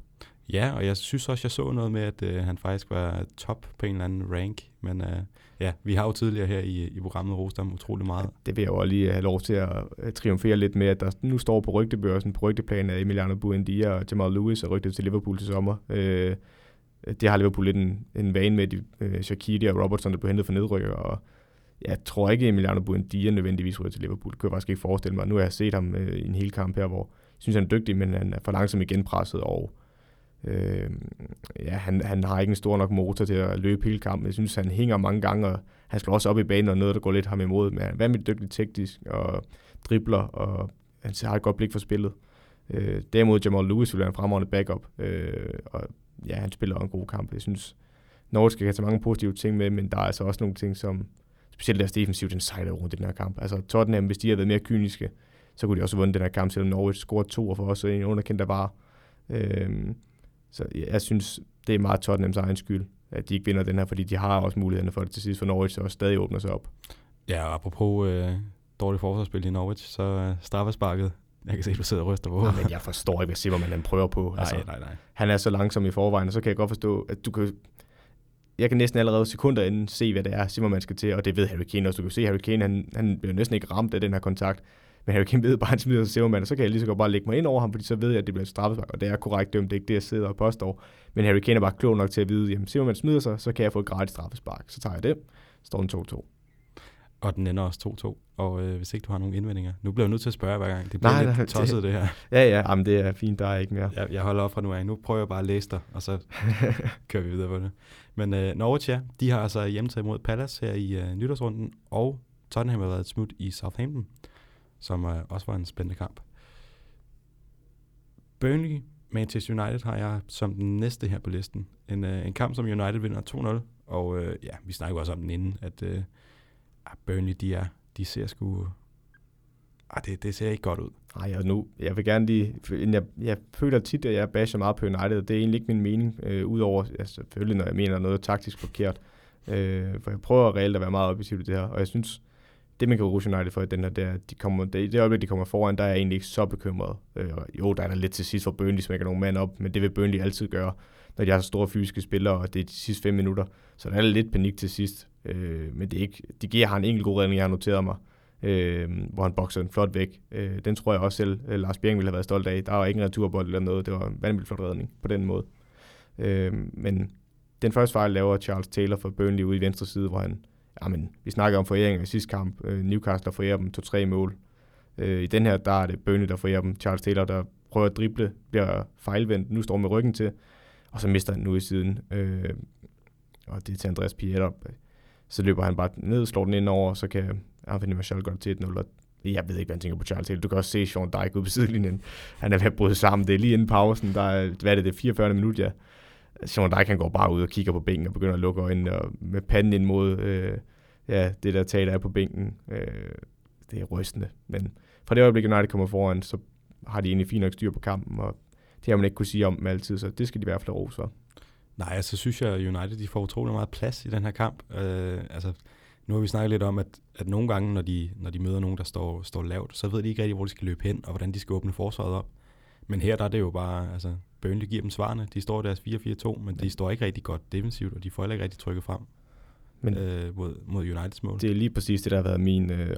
Ja, og jeg synes også, jeg så noget med, at øh, han faktisk var top på en eller anden rank. Men øh, ja, vi har jo tidligere her i, i programmet rost ham utrolig meget. Ja, det vil jeg jo lige have lov til at triumfere lidt med, at der nu står på rygtebørsen, på rygteplan af Emiliano Buendia og Jamal Lewis og rygtet til Liverpool til sommer. Øh, Øh, det har Liverpool lidt en, en vane med, de, øh, Shaqiri og Robertson, der blev hentet for nedrykker, og jeg tror ikke, Emiliano Buendia nødvendigvis ryger til Liverpool. Det kan jeg faktisk ikke forestille mig. Nu har jeg set ham øh, i en hel kamp her, hvor jeg synes, han er dygtig, men han er for langsom igen presset, og øh, ja, han, han har ikke en stor nok motor til at løbe hele kampen. Jeg synes, han hænger mange gange, og han slår også op i banen, og noget, der går lidt ham imod. Men han er vanvittigt dygtig teknisk, og dribler, og han har et godt blik for spillet. Øh, derimod Jamal Lewis vil være en fremragende backup, øh, og ja, han spiller en god kamp. Jeg synes, Norge skal have så mange positive ting med, men der er altså også nogle ting, som specielt deres defensiv, den sejler rundt i den her kamp. Altså Tottenham, hvis de havde været mere kyniske, så kunne de også have vundet den her kamp, selvom Norwich scorede to, og for os en underkendt der var. Øhm, så jeg synes, det er meget Tottenhams egen skyld, at de ikke vinder den her, fordi de har også mulighederne for det til sidst, for Norwich så også stadig åbner sig op. Ja, og apropos øh, dårligt forsvarsspil i Norwich, så øh, straffesparket jeg kan se, at du sidder og ryster på Ja, men jeg forstår ikke, hvad Zimmermann han prøver på. Nej, altså, nej, nej. Han er så langsom i forvejen, og så kan jeg godt forstå, at du kan... Jeg kan næsten allerede sekunder inden se, hvad det er, Zimmermann skal til, og det ved Harry Kane også. Du kan se, at Harry Kane, han, han bliver næsten ikke ramt af den her kontakt. Men Harry Kane ved bare, at han smider Zimmermann, og så kan jeg lige så godt bare lægge mig ind over ham, fordi så ved jeg, at det bliver straffespark, og det er korrekt dømt, det er ikke det, jeg sidder og påstår. Men Harry Kane er bare klog nok til at vide, at Zimmermann smider sig, så kan jeg få et gratis straffespark. Så tager jeg det, står den 2-2. Og den ender også 2-2. Og øh, hvis ikke du har nogen indvendinger. Nu bliver jeg nødt til at spørge hver gang. Det bliver nej, lidt nej, tosset, det, det her. Ja, ja, jamen, det er fint. Der er ikke mere. Jeg, jeg holder op fra nu af. Nu prøver jeg bare at læse dig, og så kører vi videre på det. Men øh, Norwich, ja, de har altså hjemtaget mod Palace her i øh, nytårsrunden, og Tottenham har været smut i Southampton, som øh, også var en spændende kamp. Burnley, Manchester United har jeg som den næste her på listen. En, øh, en kamp, som United vinder 2-0, og øh, ja, vi snakker også om den inden, at øh, Ah, Burnley, de, er, de ser sgu... Ah, det, det ser ikke godt ud. Nej, og nu, jeg vil gerne lige, jeg, jeg føler tit, at jeg basher meget på United, og det er egentlig ikke min mening, øh, udover altså, selvfølgelig, når jeg mener noget taktisk forkert. Øh, for jeg prøver reelt at være meget objektiv i det her, og jeg synes, det man kan rose United for i den her, det er, at de kommer, det, det øjeblik, de kommer foran, der er jeg egentlig ikke så bekymret. Øh, jo, der er der lidt til sidst, hvor Burnley smækker nogle mand op, men det vil Burnley altid gøre, når de har så store fysiske spillere, og det er de sidste fem minutter. Så der er lidt panik til sidst. Øh, men det er ikke, de giver har en enkelt god redning, jeg har noteret mig, øh, hvor han bokser den flot væk. Øh, den tror jeg også selv, øh, Lars Bjerg ville have været stolt af. Der var ikke en returbold eller noget, det var en vanvittig flot redning på den måde. Øh, men den første fejl laver Charles Taylor for Burnley ude i venstre side, hvor han, jamen, vi snakker om foræringer i sidste kamp, øh, Newcastle der forærer dem to-tre mål. Øh, I den her, der er det Burnley, der forærer dem. Charles Taylor, der prøver at drible, bliver fejlvendt, nu står med ryggen til, og så mister han nu i siden. Øh, og det er til Andreas Pieter så løber han bare ned, slår den ind over, så kan Anthony Martial gøre til 1-0. Jeg ved ikke, hvad han tænker på Charles Hill. Du kan også se Sean Dyke ude på sidelinjen. Han er ved at bryde sammen. Det er lige inden pausen. Der er, hvad er det, det er 44 minutter, ja. Sean Dyke han går bare ud og kigger på bænken og begynder at lukke øjnene og med panden ind mod øh, ja, det der taler er på bænken, øh, det er rystende. Men fra det øjeblik, United kommer foran, så har de egentlig fint nok styr på kampen, og det har man ikke kunne sige om altid, så det skal de i hvert fald rose for. Nej, altså synes jeg, at United de får utrolig meget plads i den her kamp. Øh, altså, nu har vi snakket lidt om, at, at nogle gange, når de, når de møder nogen, der står, står lavt, så ved de ikke rigtig, hvor de skal løbe hen, og hvordan de skal åbne forsvaret op. Men her der er det jo bare, altså, Burnley giver dem svarene. De står deres 4-4-2, men de står ikke rigtig godt defensivt, og de får heller ikke rigtig trykket frem men øh, mod, mod Uniteds mål. Det er lige præcis det, der har været min... Øh,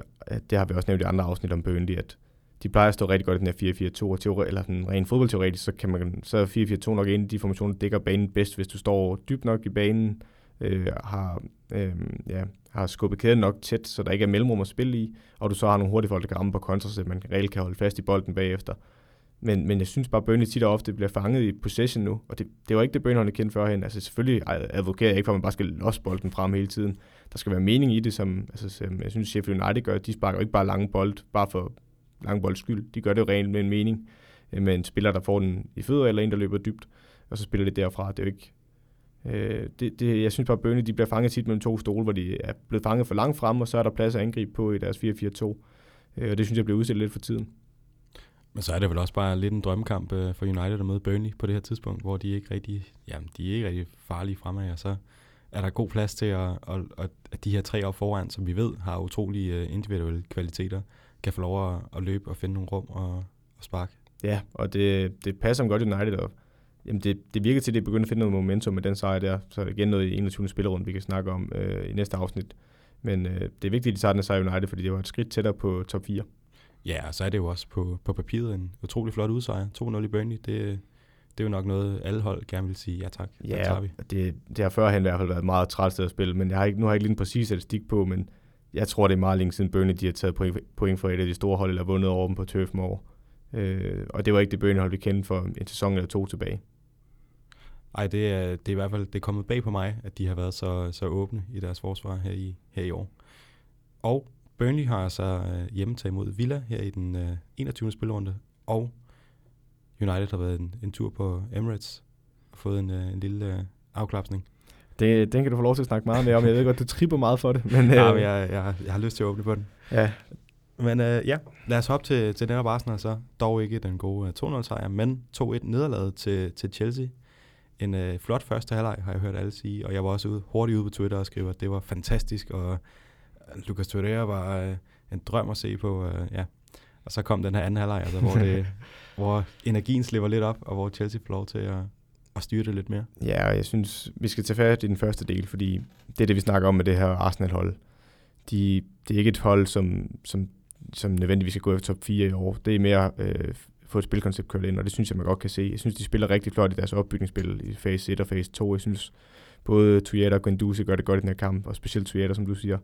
det har vi også nævnt i andre afsnit om Burnley, at de plejer at stå rigtig godt i den her 4-4-2, og teori, eller den rent fodboldteoretisk, så, kan man, så er 4-4-2 nok en af de formationer, der dækker banen bedst, hvis du står dybt nok i banen, øh, har, øh, ja, har skubbet kæden nok tæt, så der ikke er mellemrum at spille i, og du så har nogle hurtige folk, der kan ramme på kontra, så man reelt kan holde fast i bolden bagefter. Men, men jeg synes bare, at Burnley tit og ofte bliver fanget i possession nu, og det, det var ikke det, Burnley havde kendt førhen. Altså selvfølgelig advokerer jeg ikke for, at man bare skal losse bolden frem hele tiden. Der skal være mening i det, som, altså, som jeg synes, Sheffield United gør. De sparker ikke bare lange bold, bare for lange skyld. De gør det jo rent med en mening, øh, med en spiller, der får den i fødder, eller en, der løber dybt, og så spiller det derfra. Det er jo ikke, øh, det, det, jeg synes bare, at Burnley de bliver fanget tit mellem to stole, hvor de er blevet fanget for langt frem, og så er der plads at angribe på i deres 4-4-2. Øh, og det synes jeg bliver udsat lidt for tiden. Men så er det vel også bare lidt en drømmekamp øh, for United at møde Burnley på det her tidspunkt, hvor de ikke rigtig, jamen, de er ikke rigtig farlige fremad, og så er der god plads til, at, at, at, de her tre op foran, som vi ved har utrolige øh, individuelle kvaliteter, kan få lov at, at løbe og finde nogle rum og, og sparke. Ja, og det, det passer godt United, og jamen det, det virker til, at det begynder at finde noget momentum med den sejr der, så er det igen noget i 21. spillerunde, vi kan snakke om øh, i næste afsnit. Men øh, det er vigtigt, at de tager den sejr United, fordi det var et skridt tættere på top 4. Ja, og så er det jo også på, på papiret en utrolig flot udsejr. 2-0 i Burnley, det, det er jo nok noget, alle hold gerne vil sige, ja tak, ja, tager vi. Det, det har førhen i hvert fald været meget træt sted at spille, men jeg har ikke, nu har jeg ikke lige en præcis statistik på, men jeg tror, det er meget længe siden Burnley de har taget point, point for et af de store hold, eller vundet over dem på Turf Moor. Øh, og det var ikke det Burnley hold, vi kendte for en sæson eller to tilbage. Ej, det er, det er i hvert fald det er kommet bag på mig, at de har været så, så åbne i deres forsvar her i, her i år. Og Burnley har altså hjemme taget imod Villa her i den øh, 21. spilrunde, og United har været en, en tur på Emirates og fået en, øh, en lille øh, afklapsning. Det, den kan du få lov til at snakke meget mere om. Jeg ved godt, du tripper meget for det. Men, ja, øh, men jeg, jeg, jeg har lyst til at åbne på den. Ja. Men øh, ja, lad os hoppe til, til den her Arsenal så. Dog ikke den gode 2-0 sejr, men 2-1 nederlaget til, til Chelsea. En øh, flot første halvleg, har jeg hørt alle sige, og jeg var også ude, hurtigt ude på Twitter og skrive, at det var fantastisk, og Lucas Torreira var øh, en drøm at se på. Øh, ja. Og så kom den her anden halvleg, altså, hvor, det, hvor energien slipper lidt op, og hvor Chelsea får lov til at, at styre det lidt mere. Ja, og jeg synes, vi skal tage fat i den første del, fordi det er det, vi snakker om med det her Arsenal-hold. De, det er ikke et hold, som, som, som nødvendigvis skal gå efter top 4 i år. Det er mere øh, få et spilkoncept kørt ind, og det synes jeg, man godt kan se. Jeg synes, de spiller rigtig flot i deres opbygningsspil i fase 1 og fase 2. Jeg synes, både Toyota og Guendouzi gør det godt i den her kamp, og specielt Toyota, som du siger.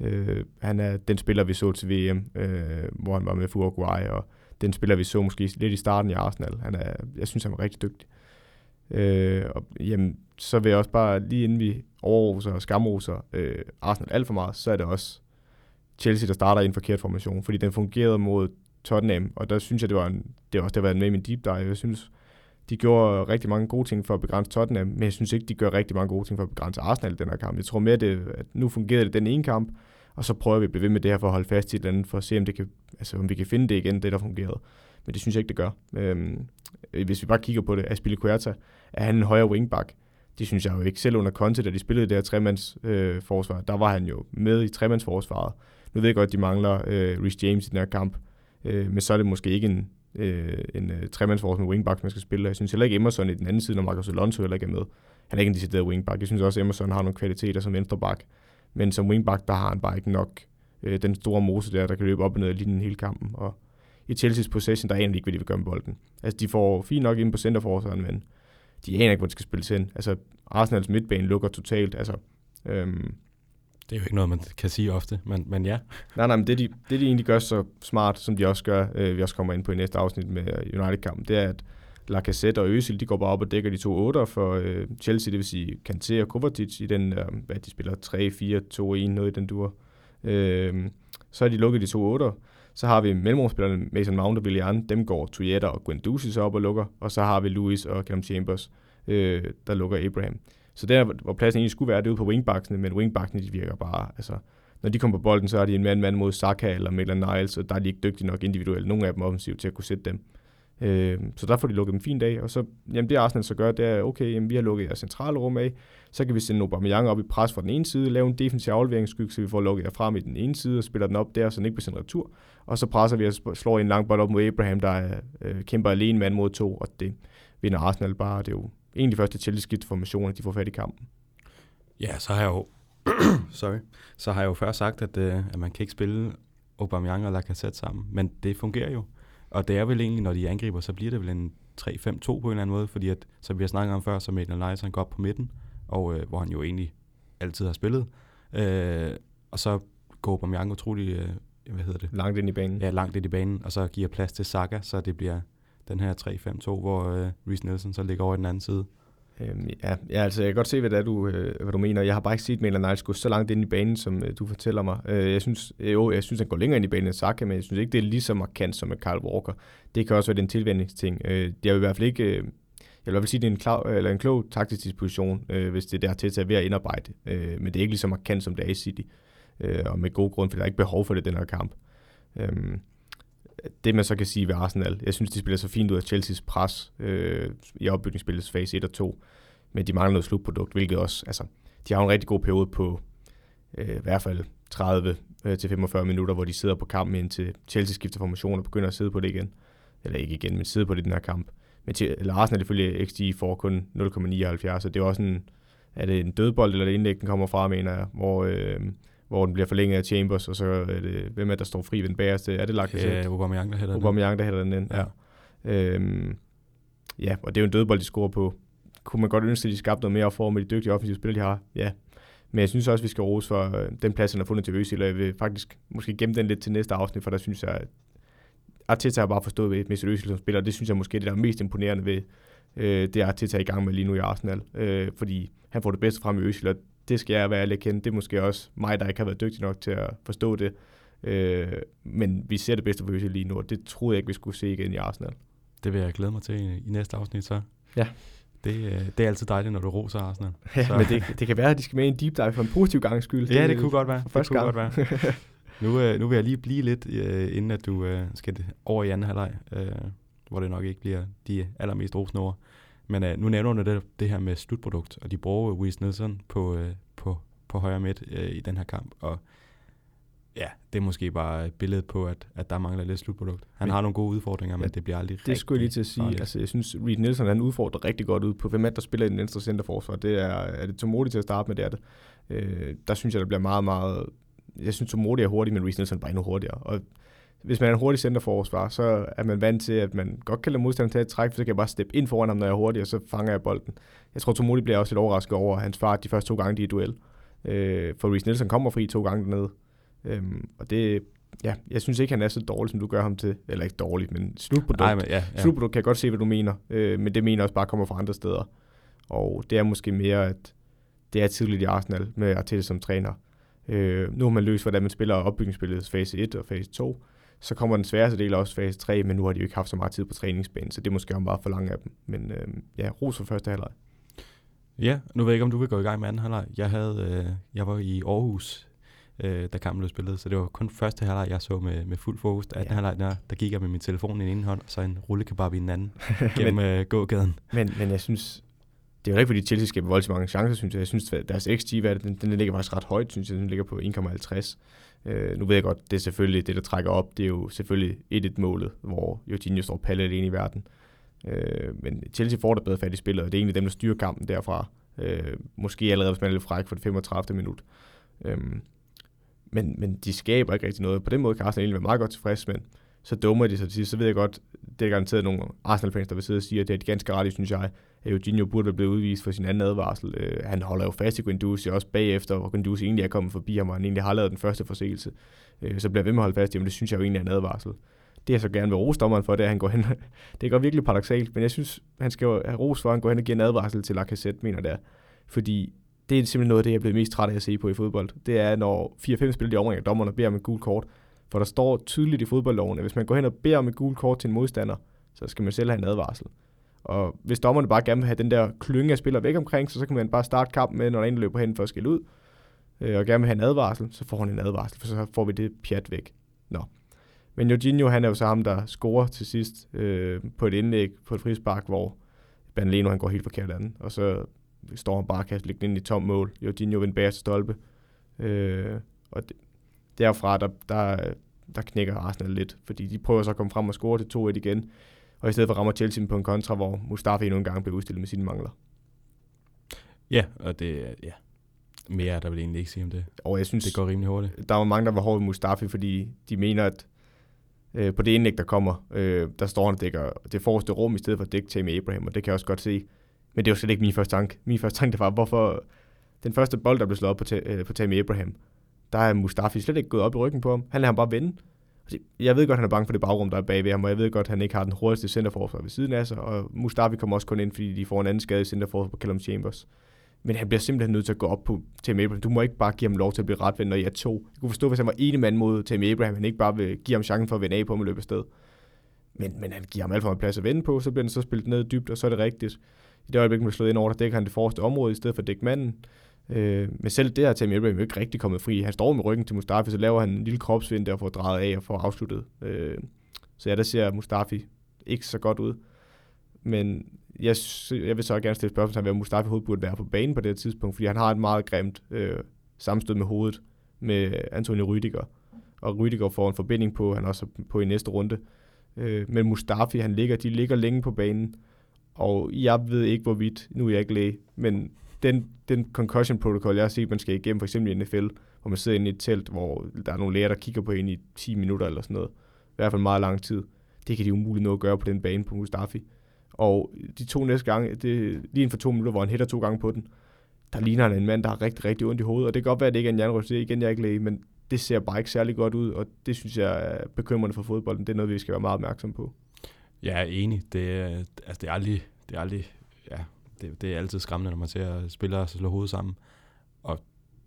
Øh, han er den spiller, vi så til VM, øh, hvor han var med for Uruguay, og den spiller, vi så måske lidt i starten i Arsenal. Han er, jeg synes, han var rigtig dygtig. Øh, Øh, og, jamen, så vil jeg også bare, lige inden vi overroser og skamroser øh, Arsenal alt for meget, så er det også Chelsea, der starter i en forkert formation, fordi den fungerede mod Tottenham, og der synes jeg, det var, en, det var også det var med i min deep dive. Jeg synes, de gjorde rigtig mange gode ting for at begrænse Tottenham, men jeg synes ikke, de gør rigtig mange gode ting for at begrænse Arsenal i den her kamp. Jeg tror mere, det, at nu fungerede det den ene kamp, og så prøver vi at blive ved med det her for at holde fast i et andet, for at se, om, det kan, altså, om vi kan finde det igen, det der fungerede. Men det synes jeg ikke, det gør. Øhm, hvis vi bare kigger på det, Aspilicueta, er han en højere wingback? Det synes jeg jo ikke. Selv under Conte, da de spillede det her tremandsforsvar, øh, forsvar, der var han jo med i tremandsforsvaret. Nu ved jeg godt, at de mangler øh, Rich James i den her kamp, øh, men så er det måske ikke en, øh, en øh, tremandsforsvar med wingback, man skal spille. Jeg synes heller ikke Emerson i den anden side, når Marcos Alonso heller ikke er med. Han er ikke en decideret wingback. Jeg synes også, at Emerson har nogle kvaliteter som venstreback. Men som wingback, der har han bare ikke nok øh, den store mose der, der kan løbe op og ned i linjen hele kampen. Og i Chelsea's possession, der aner ikke, hvad de vil gøre med bolden. Altså, de får fint nok ind på centerforsvaren, men de aner ikke, hvor de skal spille ind. Altså, Arsenals midtbane lukker totalt. Altså, øhm, det er jo ikke noget, man kan sige ofte, men, men ja. Nej, nej, men det de, det de egentlig gør så smart, som de også gør, øh, vi også kommer ind på i næste afsnit med United-kampen, det er, at Lacazette og Özil, de går bare op og dækker de to otter for øh, Chelsea, det vil sige Kanté og Kovacic i den, øh, hvad de spiller, 3-4-2-1, noget i den dur. Øh, så har de lukket de to otter. Så har vi mellemrumspillerne Mason Mount og Willian, dem går Toyota og Guendouzi så op og lukker, og så har vi Lewis og Callum Chambers, øh, der lukker Abraham. Så der, hvor pladsen egentlig skulle være, det er ude på wingbacksene, men wingbacksene, de virker bare, altså, når de kommer på bolden, så er de en mand mand mod Saka eller Maitland Niles, og der er de ikke dygtige nok individuelt, nogle af dem offensivt, til at kunne sætte dem. Øh, så der får de lukket en fin dag, og så, jamen det Arsenal så gør, det er, okay, jamen vi har lukket jeres centrale rum af, så kan vi sende Aubameyang op i pres fra den ene side, lave en defensiv afleveringsskygge, så vi får lukket jer frem i den ene side, og spiller den op der, så den ikke bliver sendt retur, og så presser vi og slår en lang bold op mod Abraham, der øh, kæmper alene mand mod to, og det vinder Arsenal bare, det er jo egentlig først til Chelsea formation, at de får fat i kampen. Ja, så har jeg jo, sorry, så har jeg jo før sagt, at, øh, at man kan ikke spille Aubameyang og Lacazette sammen, men det fungerer jo. Og det er vel egentlig, når de angriber, så bliver det vel en 3-5-2 på en eller anden måde, fordi at, som vi har snakket om før, så Maitland Niles, han går op på midten, og øh, hvor han jo egentlig altid har spillet. Øh, og så går Aubameyang utrolig, øh, hvad hedder det? Langt ind i banen. Ja, langt ind i banen, og så giver plads til Saka, så det bliver den her 3-5-2, hvor øh, Reece Nelson så ligger over i den anden side. Øhm, ja, ja, altså jeg kan godt se, hvad, det er, du, øh, hvad du mener. Jeg har bare ikke set Maitland Niles gå så langt ind i banen, som øh, du fortæller mig. Øh, jeg synes, øh, jo, jeg synes, han går længere ind i banen end Saka, men jeg synes ikke, det er lige så markant som med Carl Walker. Det kan også være den tilvændingsting. Øh, jeg vil i hvert fald ikke... Øh, jeg vil i hvert fald sige, at det er en, klar, øh, eller en klog taktisk disposition, øh, hvis det er der til at ved at indarbejde. Øh, men det er ikke lige så markant, som det er i City. Øh, og med god grund, for der er ikke behov for det den her kamp. Øh, det man så kan sige ved Arsenal, jeg synes, de spiller så fint ud af Chelseas pres øh, i opbygningsspillets fase 1 og 2 men de mangler noget slutprodukt, hvilket også, altså, de har en rigtig god periode på øh, i hvert fald 30 øh, til 45 minutter, hvor de sidder på kampen indtil Chelsea skifter formation og begynder at sidde på det igen. Eller ikke igen, men sidde på det i den her kamp. Men til, eller Arsenal ifølge XG får kun 0,79, så det er også en, er det en dødbold, eller det indlæg, den kommer fra, mener jeg, hvor, øh, hvor den bliver forlænget af Chambers, og så er det, hvem er der står fri ved den bagerste? Er det lagt Ja, Aubameyang, der hætter den. Aubameyang, der hætter den ind, ja. ja. Øhm, ja, og det er jo en dødbold, de scorer på kunne man godt ønske, at de skabte noget mere for med de dygtige offensive spillere, de har. Ja. Men jeg synes også, at vi skal rose for øh, den plads, han har fundet til Øsil, og jeg vil faktisk måske gemme den lidt til næste afsnit, for der synes jeg, at Arteta har bare forstået Mesut Øsil som spiller, og det synes jeg måske er det, der er mest imponerende ved øh, det, Arteta er i gang med lige nu i Arsenal. Øh, fordi han får det bedste frem i Øsil, og det skal jeg være ærlig kende. Det er måske også mig, der ikke har været dygtig nok til at forstå det. Øh, men vi ser det bedste for Øsil lige nu, og det troede jeg ikke, vi skulle se igen i Arsenal. Det vil jeg glæde mig til i, i næste afsnit så. Ja. Det, øh, det er altid dejligt, når du roser Arsenal. Ja, så. men det, det kan være, at de skal med i en deep dive for en positiv gang skyld. Ja, det kunne godt være. Det kunne godt være. nu, øh, nu vil jeg lige blive lidt, øh, inden at du øh, skal over i anden halvleg, øh, hvor det nok ikke bliver de allermest rosende ord. Men øh, nu nævner du det, det her med slutprodukt, og de bruger Weiss Nelson på, øh, på, på højre midt øh, i den her kamp. Og Ja, det er måske bare et billede på, at, at der mangler lidt slutprodukt. Han men, har nogle gode udfordringer, men ja, det bliver aldrig Det skulle jeg lige til at sige. Altså, jeg synes, Reed Nielsen han udfordrer rigtig godt ud på, hvem er der spiller i den venstre centerforsvar. Det er, er det Tomodi til at starte med, det er det. Øh, der synes jeg, der bliver meget, meget... Jeg synes, Tomodi er hurtig, men Reed Nielsen er bare endnu hurtigere. Og hvis man er en hurtig centerforsvar, så er man vant til, at man godt kan lade modstanderen tage et træk, for så kan jeg bare steppe ind foran ham, når jeg er hurtig, og så fanger jeg bolden. Jeg tror, Tomodi bliver også lidt overrasket over hans fart de første to gange, de er i duel. Øh, for Reece Nielsen kommer fri to gange dernede. Øhm, og det, ja, jeg synes ikke, han er så dårlig, som du gør ham til. Eller ikke dårlig, men slutprodukt. Ej, men ja, ja. Slutprodukt kan jeg godt se, hvad du mener. Øh, men det mener også bare kommer fra andre steder. Og det er måske mere, at det er tidligt i Arsenal med Arteta som træner. Øh, nu har man løst, hvordan man spiller opbygningsspillet fase 1 og fase 2. Så kommer den sværeste del også fase 3, men nu har de jo ikke haft så meget tid på træningsbanen, så det er måske bare for langt af dem. Men øh, ja, ros for første halvleg. Ja, nu ved jeg ikke, om du vil gå i gang med anden halvleg. Jeg, havde, øh, jeg var i Aarhus øh, da kampen blev spillet. Så det var kun første halvleg, jeg så med, med fuld fokus. Anden ja. halvleg, der, der gik jeg med min telefon i den ene hånd, og så en rullekebab i den anden gennem men, øh, gågaden. Men, men jeg synes, det er jo ikke, fordi Chelsea skaber voldsomt mange chancer, synes jeg. Jeg synes, deres XG, hvad den, den ligger faktisk ret højt, synes jeg. Den ligger på 1,50. Øh, nu ved jeg godt, det er selvfølgelig det, der trækker op. Det er jo selvfølgelig 1-1-målet, hvor Jorginho står palle alene i verden. Øh, men Chelsea får det bedre fat i spillet, og det er egentlig dem, der styrer kampen derfra. Øh, måske allerede, hvis man er lidt fræk for det 35. minut. Øh, men, men de skaber ikke rigtig noget. På den måde kan Arsenal egentlig være meget godt tilfreds, men så dummer de sig til sidst. Så ved jeg godt, det er garanteret nogle Arsenal-fans, der vil sidde og sige, at det er de ganske ret, synes jeg, Eugenio burde være blevet udvist for sin anden advarsel. Øh, han holder jo fast i Guendouzi også bagefter, hvor Guendouzi egentlig er kommet forbi ham, og han egentlig har lavet den første forseelse. Øh, så bliver ved med at holde fast i ham, det synes jeg jo egentlig er en advarsel. Det jeg så gerne vil rose dommeren for, det er, at han går hen. det går virkelig paradoxalt, men jeg synes, han skal jo have ros for, at han går hen og giver en advarsel til Lacazette, mener der. Fordi det er simpelthen noget af det, jeg er blevet mest træt af at se på i fodbold. Det er, når 4-5 spillere de omringer dommerne og beder om et gult kort. For der står tydeligt i fodboldloven, at hvis man går hen og beder om et gult kort til en modstander, så skal man selv have en advarsel. Og hvis dommerne bare gerne vil have den der klynge af spillere væk omkring, så, så kan man bare starte kampen med, når der en løber hen for at skille ud. øh, og gerne vil have en advarsel, så får han en advarsel, for så får vi det pjat væk. Nå. Men Jorginho, han er jo så ham, der scorer til sidst øh, på et indlæg på et frispark, hvor Banleno, han går helt forkert anden, og så står han bare kan ind i tom mål. Jorginho vender bag til stolpe. Øh, og det, derfra, der, der, der knækker Arsenal lidt, fordi de prøver så at komme frem og score til 2-1 igen, og i stedet for rammer Chelsea på en kontra, hvor Mustafi endnu en gang bliver udstillet med sine mangler. Ja, og det ja. Mere der vil egentlig ikke sige om det. Og jeg synes, det går rimelig hurtigt. Der var mange, der var hårde Mustafi, fordi de mener, at øh, på det indlæg, der kommer, øh, der står han og dækker det forreste rum, i stedet for at dække Tammy Abraham, og det kan jeg også godt se. Men det var slet ikke min første tanke. Min første tanke, det var, hvorfor den første bold, der blev slået op på, øh, på Tammy Abraham, der er Mustafi slet ikke gået op i ryggen på ham. Han lader ham bare vende. Jeg ved godt, han er bange for det bagrum, der er bagved ham, og jeg ved godt, han ikke har den hurtigste centerforsvar ved siden af sig, og Mustafi kommer også kun ind, fordi de får en anden skade i centerforsvar på Callum Chambers. Men han bliver simpelthen nødt til at gå op på Tim Abraham. Du må ikke bare give ham lov til at blive retvendt, når I er to. Jeg kunne forstå, hvis han var ene mand mod Tim Abraham, han ikke bare vil give ham chancen for at vende af på med løbe sted. Men, men han giver ham alt for en plads at vende på, så bliver den så spillet ned dybt, og så er det rigtigt. I det øjeblik, man bliver slået ind over, der dækker han det forreste område, i stedet for at dække manden. Øh, men selv det her Tammy Abraham er ikke rigtig kommet fri. Han står med ryggen til Mustafi, så laver han en lille kropsvind der får drejet af og får afsluttet. Øh, så ja, der ser Mustafi ikke så godt ud. Men jeg, jeg vil så gerne stille spørgsmål til, hvad Mustafi hovedet burde være på banen på det tidspunkt, fordi han har et meget grimt øh, sammenstød med hovedet med Antonio Rüdiger. Og Rüdiger får en forbinding på, han også på i næste runde. Øh, men Mustafi, han ligger, de ligger længe på banen, og jeg ved ikke, hvorvidt, nu er jeg ikke læge, men den, den concussion protocol, jeg har set, man skal igennem, for eksempel i NFL, hvor man sidder inde i et telt, hvor der er nogle læger, der kigger på en i 10 minutter eller sådan noget. I hvert fald meget lang tid. Det kan de umuligt nå at gøre på den bane på Mustafi. Og de to næste gange, det, lige inden for to minutter, hvor han hætter to gange på den, der ligner han en mand, der har rigtig, rigtig ondt i hovedet. Og det kan godt være, at det ikke er en jernryst, det er igen, jeg er ikke læge, men det ser bare ikke særlig godt ud, og det synes jeg er bekymrende for fodbolden. Det er noget, vi skal være meget opmærksom på. Jeg er enig. Det, altså, det er aldrig, det er aldrig det, det er altid skræmmende, når man ser spillere slå hovedet sammen. Og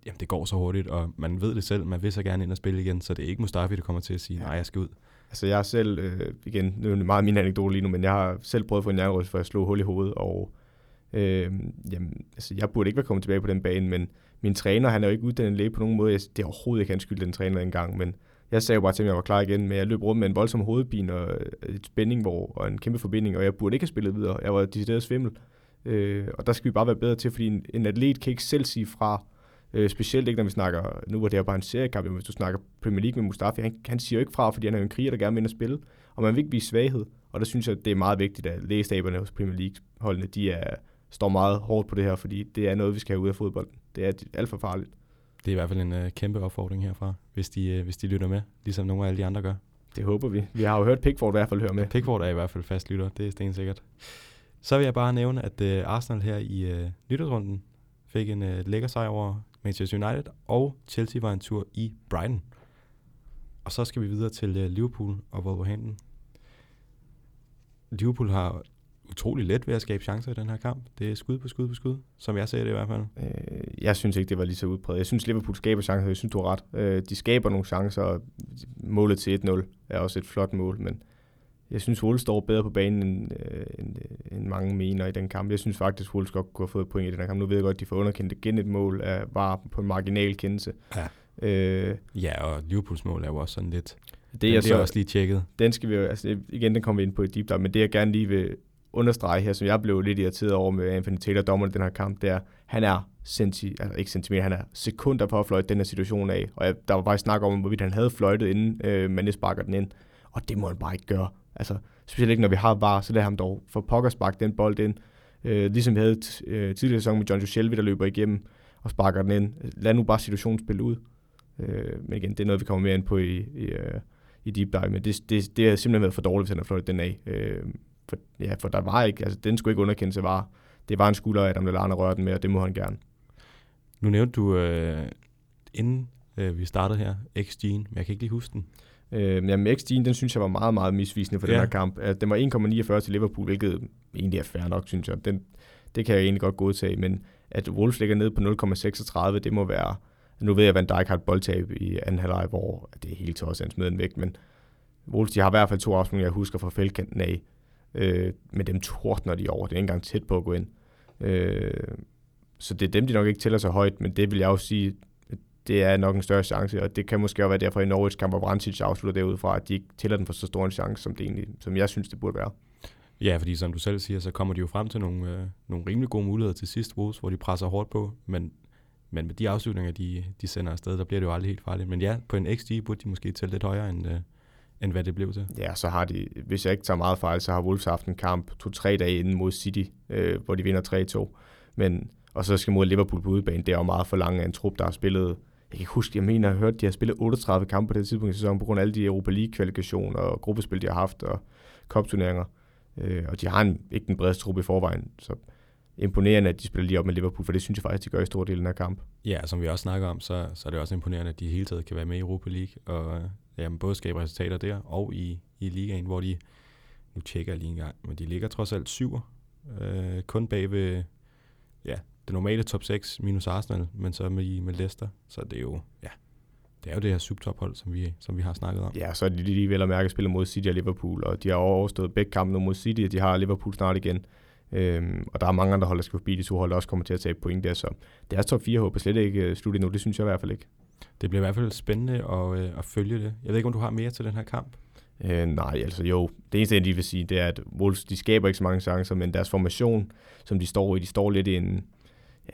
jamen, det går så hurtigt, og man ved det selv, man vil så gerne ind og spille igen, så det er ikke Mustafi, der kommer til at sige, nej, jeg skal ud. Altså jeg selv, øh, igen, nu er det meget min anekdote lige nu, men jeg har selv prøvet at få en jernryst, for at slå hul i hovedet, og øh, jamen, altså jeg burde ikke være kommet tilbage på den bane, men min træner, han er jo ikke uddannet læge på nogen måde. Det er overhovedet ikke hans skyld, den træner engang, men jeg sagde jo bare til, at jeg var klar igen, men jeg løb rundt med en voldsom hovedpine og et spænding hvor, og en kæmpe forbinding, og jeg burde ikke have spillet videre. Jeg var decideret svimmel. Øh, og der skal vi bare være bedre til, fordi en, en atlet kan ikke selv sige fra, øh, specielt ikke når vi snakker, nu var det jo bare en seriekamp, hvis du snakker Premier League med Mustafi, han, han siger jo ikke fra, fordi han er en kriger, der gerne vil ind og spille, og man vil ikke vise svaghed, og der synes jeg, det er meget vigtigt, at lægestaberne hos Premier League-holdene, de er, står meget hårdt på det her, fordi det er noget, vi skal have ud af fodbolden. Det er alt for farligt. Det er i hvert fald en uh, kæmpe opfordring herfra, hvis de, uh, hvis de lytter med, ligesom nogle af alle de andre gør. Det håber vi. Vi har jo hørt Pickford i hvert fald høre med. Pickford er i hvert fald fast lytter, det er stensikkert. Så vil jeg bare nævne, at øh, Arsenal her i øh, nytårsrunden fik en øh, lækker sejr over Manchester United, og Chelsea var en tur i Brighton. Og så skal vi videre til øh, Liverpool og Wolverhampton. Liverpool har utrolig let ved at skabe chancer i den her kamp. Det er skud på skud på skud, som jeg ser det i hvert fald. Øh, jeg synes ikke, det var lige så udbredt. Jeg synes, Liverpool skaber chancer. Jeg synes, du har ret. Øh, de skaber nogle chancer, og målet til 1-0 er også et flot mål, men jeg synes, Wolves står bedre på banen, end, øh, end, øh, end mange mener i den kamp. Jeg synes faktisk, Wolves godt kunne have fået point i den her kamp. Nu ved jeg godt, at de får underkendt igen et mål af var på en marginal kendelse. Ja. Øh, ja, og Liverpools mål er jo også sådan lidt... Det er, det er også lige tjekket. Den skal vi jo, altså igen, den kommer vi ind på i deep dive, men det jeg gerne lige vil understrege her, som jeg blev lidt irriteret over med Anthony Taylor, dommer i den her kamp, det er, han er centi, altså ikke centimeter, han er sekunder på at fløjte den her situation af. Og jeg, der var faktisk snak om, hvorvidt han havde fløjtet, inden øh, man sparker den ind. Og det må han bare ikke gøre. Altså, specielt ikke når vi har var, så lad ham dog for pokker sparke den bold ind. Øh, ligesom vi havde øh, tidligere sæson med John Shelby, der løber igennem og sparker den ind. Lad nu bare situationen spille ud. Øh, men igen, det er noget, vi kommer mere ind på i, i, øh, i deep dive, men det, det, det har simpelthen været for dårligt, hvis han har fløjtet den af. Øh, for, ja, for der var ikke, altså den skulle ikke underkendes, var, det var en skulder, at Adam Lallana rørte den med, og det må han gerne. Nu nævnte du, øh, inden øh, vi startede her, XG'en, men jeg kan ikke lige huske den. Øh, jamen XG'en, den synes jeg var meget, meget misvisende for ja. den her kamp. Altså, den var 1,49 til Liverpool, hvilket egentlig er fair nok, synes jeg. Den, det kan jeg egentlig godt godtage, men at Wolves ligger ned på 0,36, det må være... Nu ved jeg, at Van Dijk har et boldtab i anden halvleg, hvor det er helt tosset, han smider den væk, men Wolves, de har i hvert fald to afslutninger, jeg husker fra feltkanten af, Øh, men dem tordner de over. Det er ikke engang tæt på at gå ind. Øh, så det er dem, de nok ikke tæller så højt, men det vil jeg også sige, det er nok en større chance, og det kan måske også være derfor i Norwich kamp, hvor Vrancic afslutter derudfra, at de ikke tæller den for så stor en chance, som, det egentlig, som jeg synes, det burde være. Ja, fordi som du selv siger, så kommer de jo frem til nogle, øh, nogle rimelig gode muligheder til sidst, Wolves, hvor de presser hårdt på, men, men med de afslutninger, de, de sender afsted, der bliver det jo aldrig helt farligt. Men ja, på en XG burde de måske tælle lidt højere, end, øh, end hvad det blev til. Ja, så har de, hvis jeg ikke tager meget fejl, så har Wolves haft en kamp to-tre dage inden mod City, øh, hvor de vinder 3-2. Men, og så skal mod Liverpool på udebane. Det er jo meget for langt af en trup, der har spillet jeg kan ikke huske, jeg mener, jeg har hørt, at de har spillet 38 kampe på det tidspunkt i sæsonen, på grund af alle de Europa League-kvalifikationer og gruppespil, de har haft, og kopturneringer. Øh, og de har en, ikke den bredeste trup i forvejen, så imponerende, at de spiller lige op med Liverpool, for det synes jeg faktisk, de gør i stor del af den her kamp. Ja, som vi også snakker om, så, så er det også imponerende, at de hele tiden kan være med i Europa League, og øh, jamen, både skabe resultater der, og i, i ligaen, hvor de, nu tjekker jeg lige en gang, men de ligger trods alt syver, øh, kun bag ved, ja, det normale top 6 minus Arsenal, men så med, med Leicester, så det er jo, ja, det er jo det her subtophold, som vi, som vi har snakket om. Ja, så er de lige vel at mærke spiller mod City og Liverpool, og de har overstået begge kampe nu mod City, og de har Liverpool snart igen. Øhm, og der er mange andre hold, der skal forbi de to hold, der også kommer til at tabe point der, så deres top 4 håber slet ikke øh, slut endnu, det synes jeg i hvert fald ikke. Det bliver i hvert fald spændende at, øh, at følge det. Jeg ved ikke, om du har mere til den her kamp? Øh, nej, altså jo. Det eneste, jeg lige vil sige, det er, at Wolves, de skaber ikke så mange chancer, men deres formation, som de står i, de står lidt i en,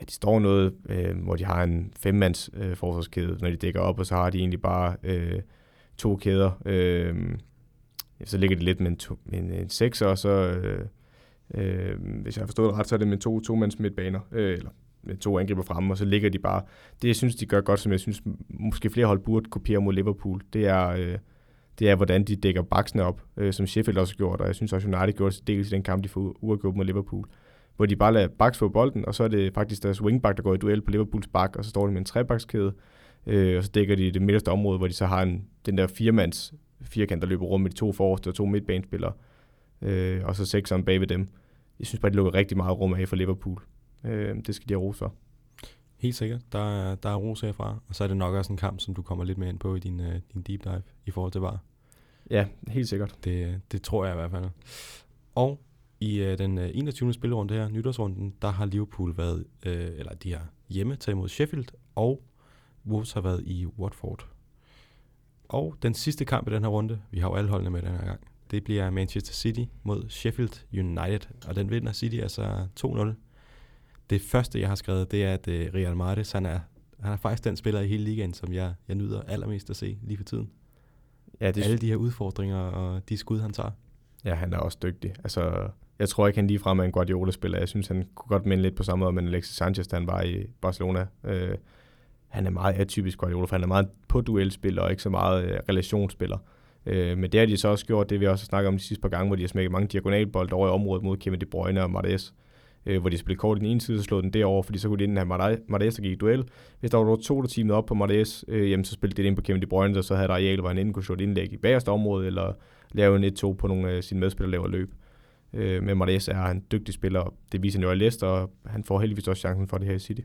ja, de står noget, øh, hvor de har en femmands øh, forsvarskæde, når de dækker op, og så har de egentlig bare øh, to kæder. Øh, så ligger det lidt med en, to, med en, en sekser, og så, øh, øh, hvis jeg har forstået det ret, så er det med to to-mands midtbaner, øh, eller med to angriber fremme, og så ligger de bare. Det, jeg synes, de gør godt, som jeg synes, måske flere hold burde kopiere mod Liverpool, det er, øh, det er hvordan de dækker baksene op, øh, som Sheffield også har gjort, og jeg synes også, United gjorde det dels i den kamp, de får uafgjort mod Liverpool hvor de bare lader backs få bolden, og så er det faktisk deres wingback, der går i duel på Liverpools bak, og så står de med en trebakskæde, øh, og så dækker de det midterste område, hvor de så har en, den der firemands firkant, der løber rundt med de to forreste og to midtbanespillere, øh, og så sekseren bag ved dem. Jeg synes bare, de lukker rigtig meget rum af for Liverpool. Øh, det skal de have ros for. Helt sikkert. Der er, der er ros herfra, og så er det nok også en kamp, som du kommer lidt mere ind på i din, uh, din deep dive i forhold til VAR. Ja, helt sikkert. Det, det tror jeg i hvert fald. Og i øh, den øh, 21. spillerunde her, nytårsrunden, der har Liverpool været, øh, eller de har hjemme taget imod Sheffield, og Wolves har været i Watford. Og den sidste kamp i den her runde, vi har jo alle holdene med den her gang, det bliver Manchester City mod Sheffield United, og den vinder City altså 2-0. Det første, jeg har skrevet, det er, at øh, Real Mahrez, han er, han er faktisk den spiller i hele ligaen, som jeg, jeg nyder allermest at se lige for tiden. Ja, det Alle de her udfordringer og de skud, han tager. Ja, han er også dygtig. Altså, jeg tror ikke, han ligefrem er en Guardiola-spiller. Jeg synes, han kunne godt minde lidt på samme måde, men Alexis Sanchez, da han var i Barcelona. Øh, han er meget atypisk Guardiola, for han er meget på duelspiller og ikke så meget øh, relationsspiller. Øh, men det har de så også gjort, det vi også har snakket om de sidste par gange, hvor de har smækket mange diagonalbold over i området mod Kevin De Bruyne og Martes. Øh, hvor de spillede kort i den ene side, så slog den derover, fordi så kunne de inden have Martes, der gik i duel. Hvis der var to, der teamede op på Martes, øh, jamen, så spillede det ind på Kevin De Bruyne, og så havde der areal, hvor han inden kunne slå et indlæg i bagerste område, eller lave en 1-2 på nogle af sine medspillere laver løb. Øh, men Martes er en dygtig spiller, og det viser han jo i Leicester, og han får heldigvis også chancen for det her i City.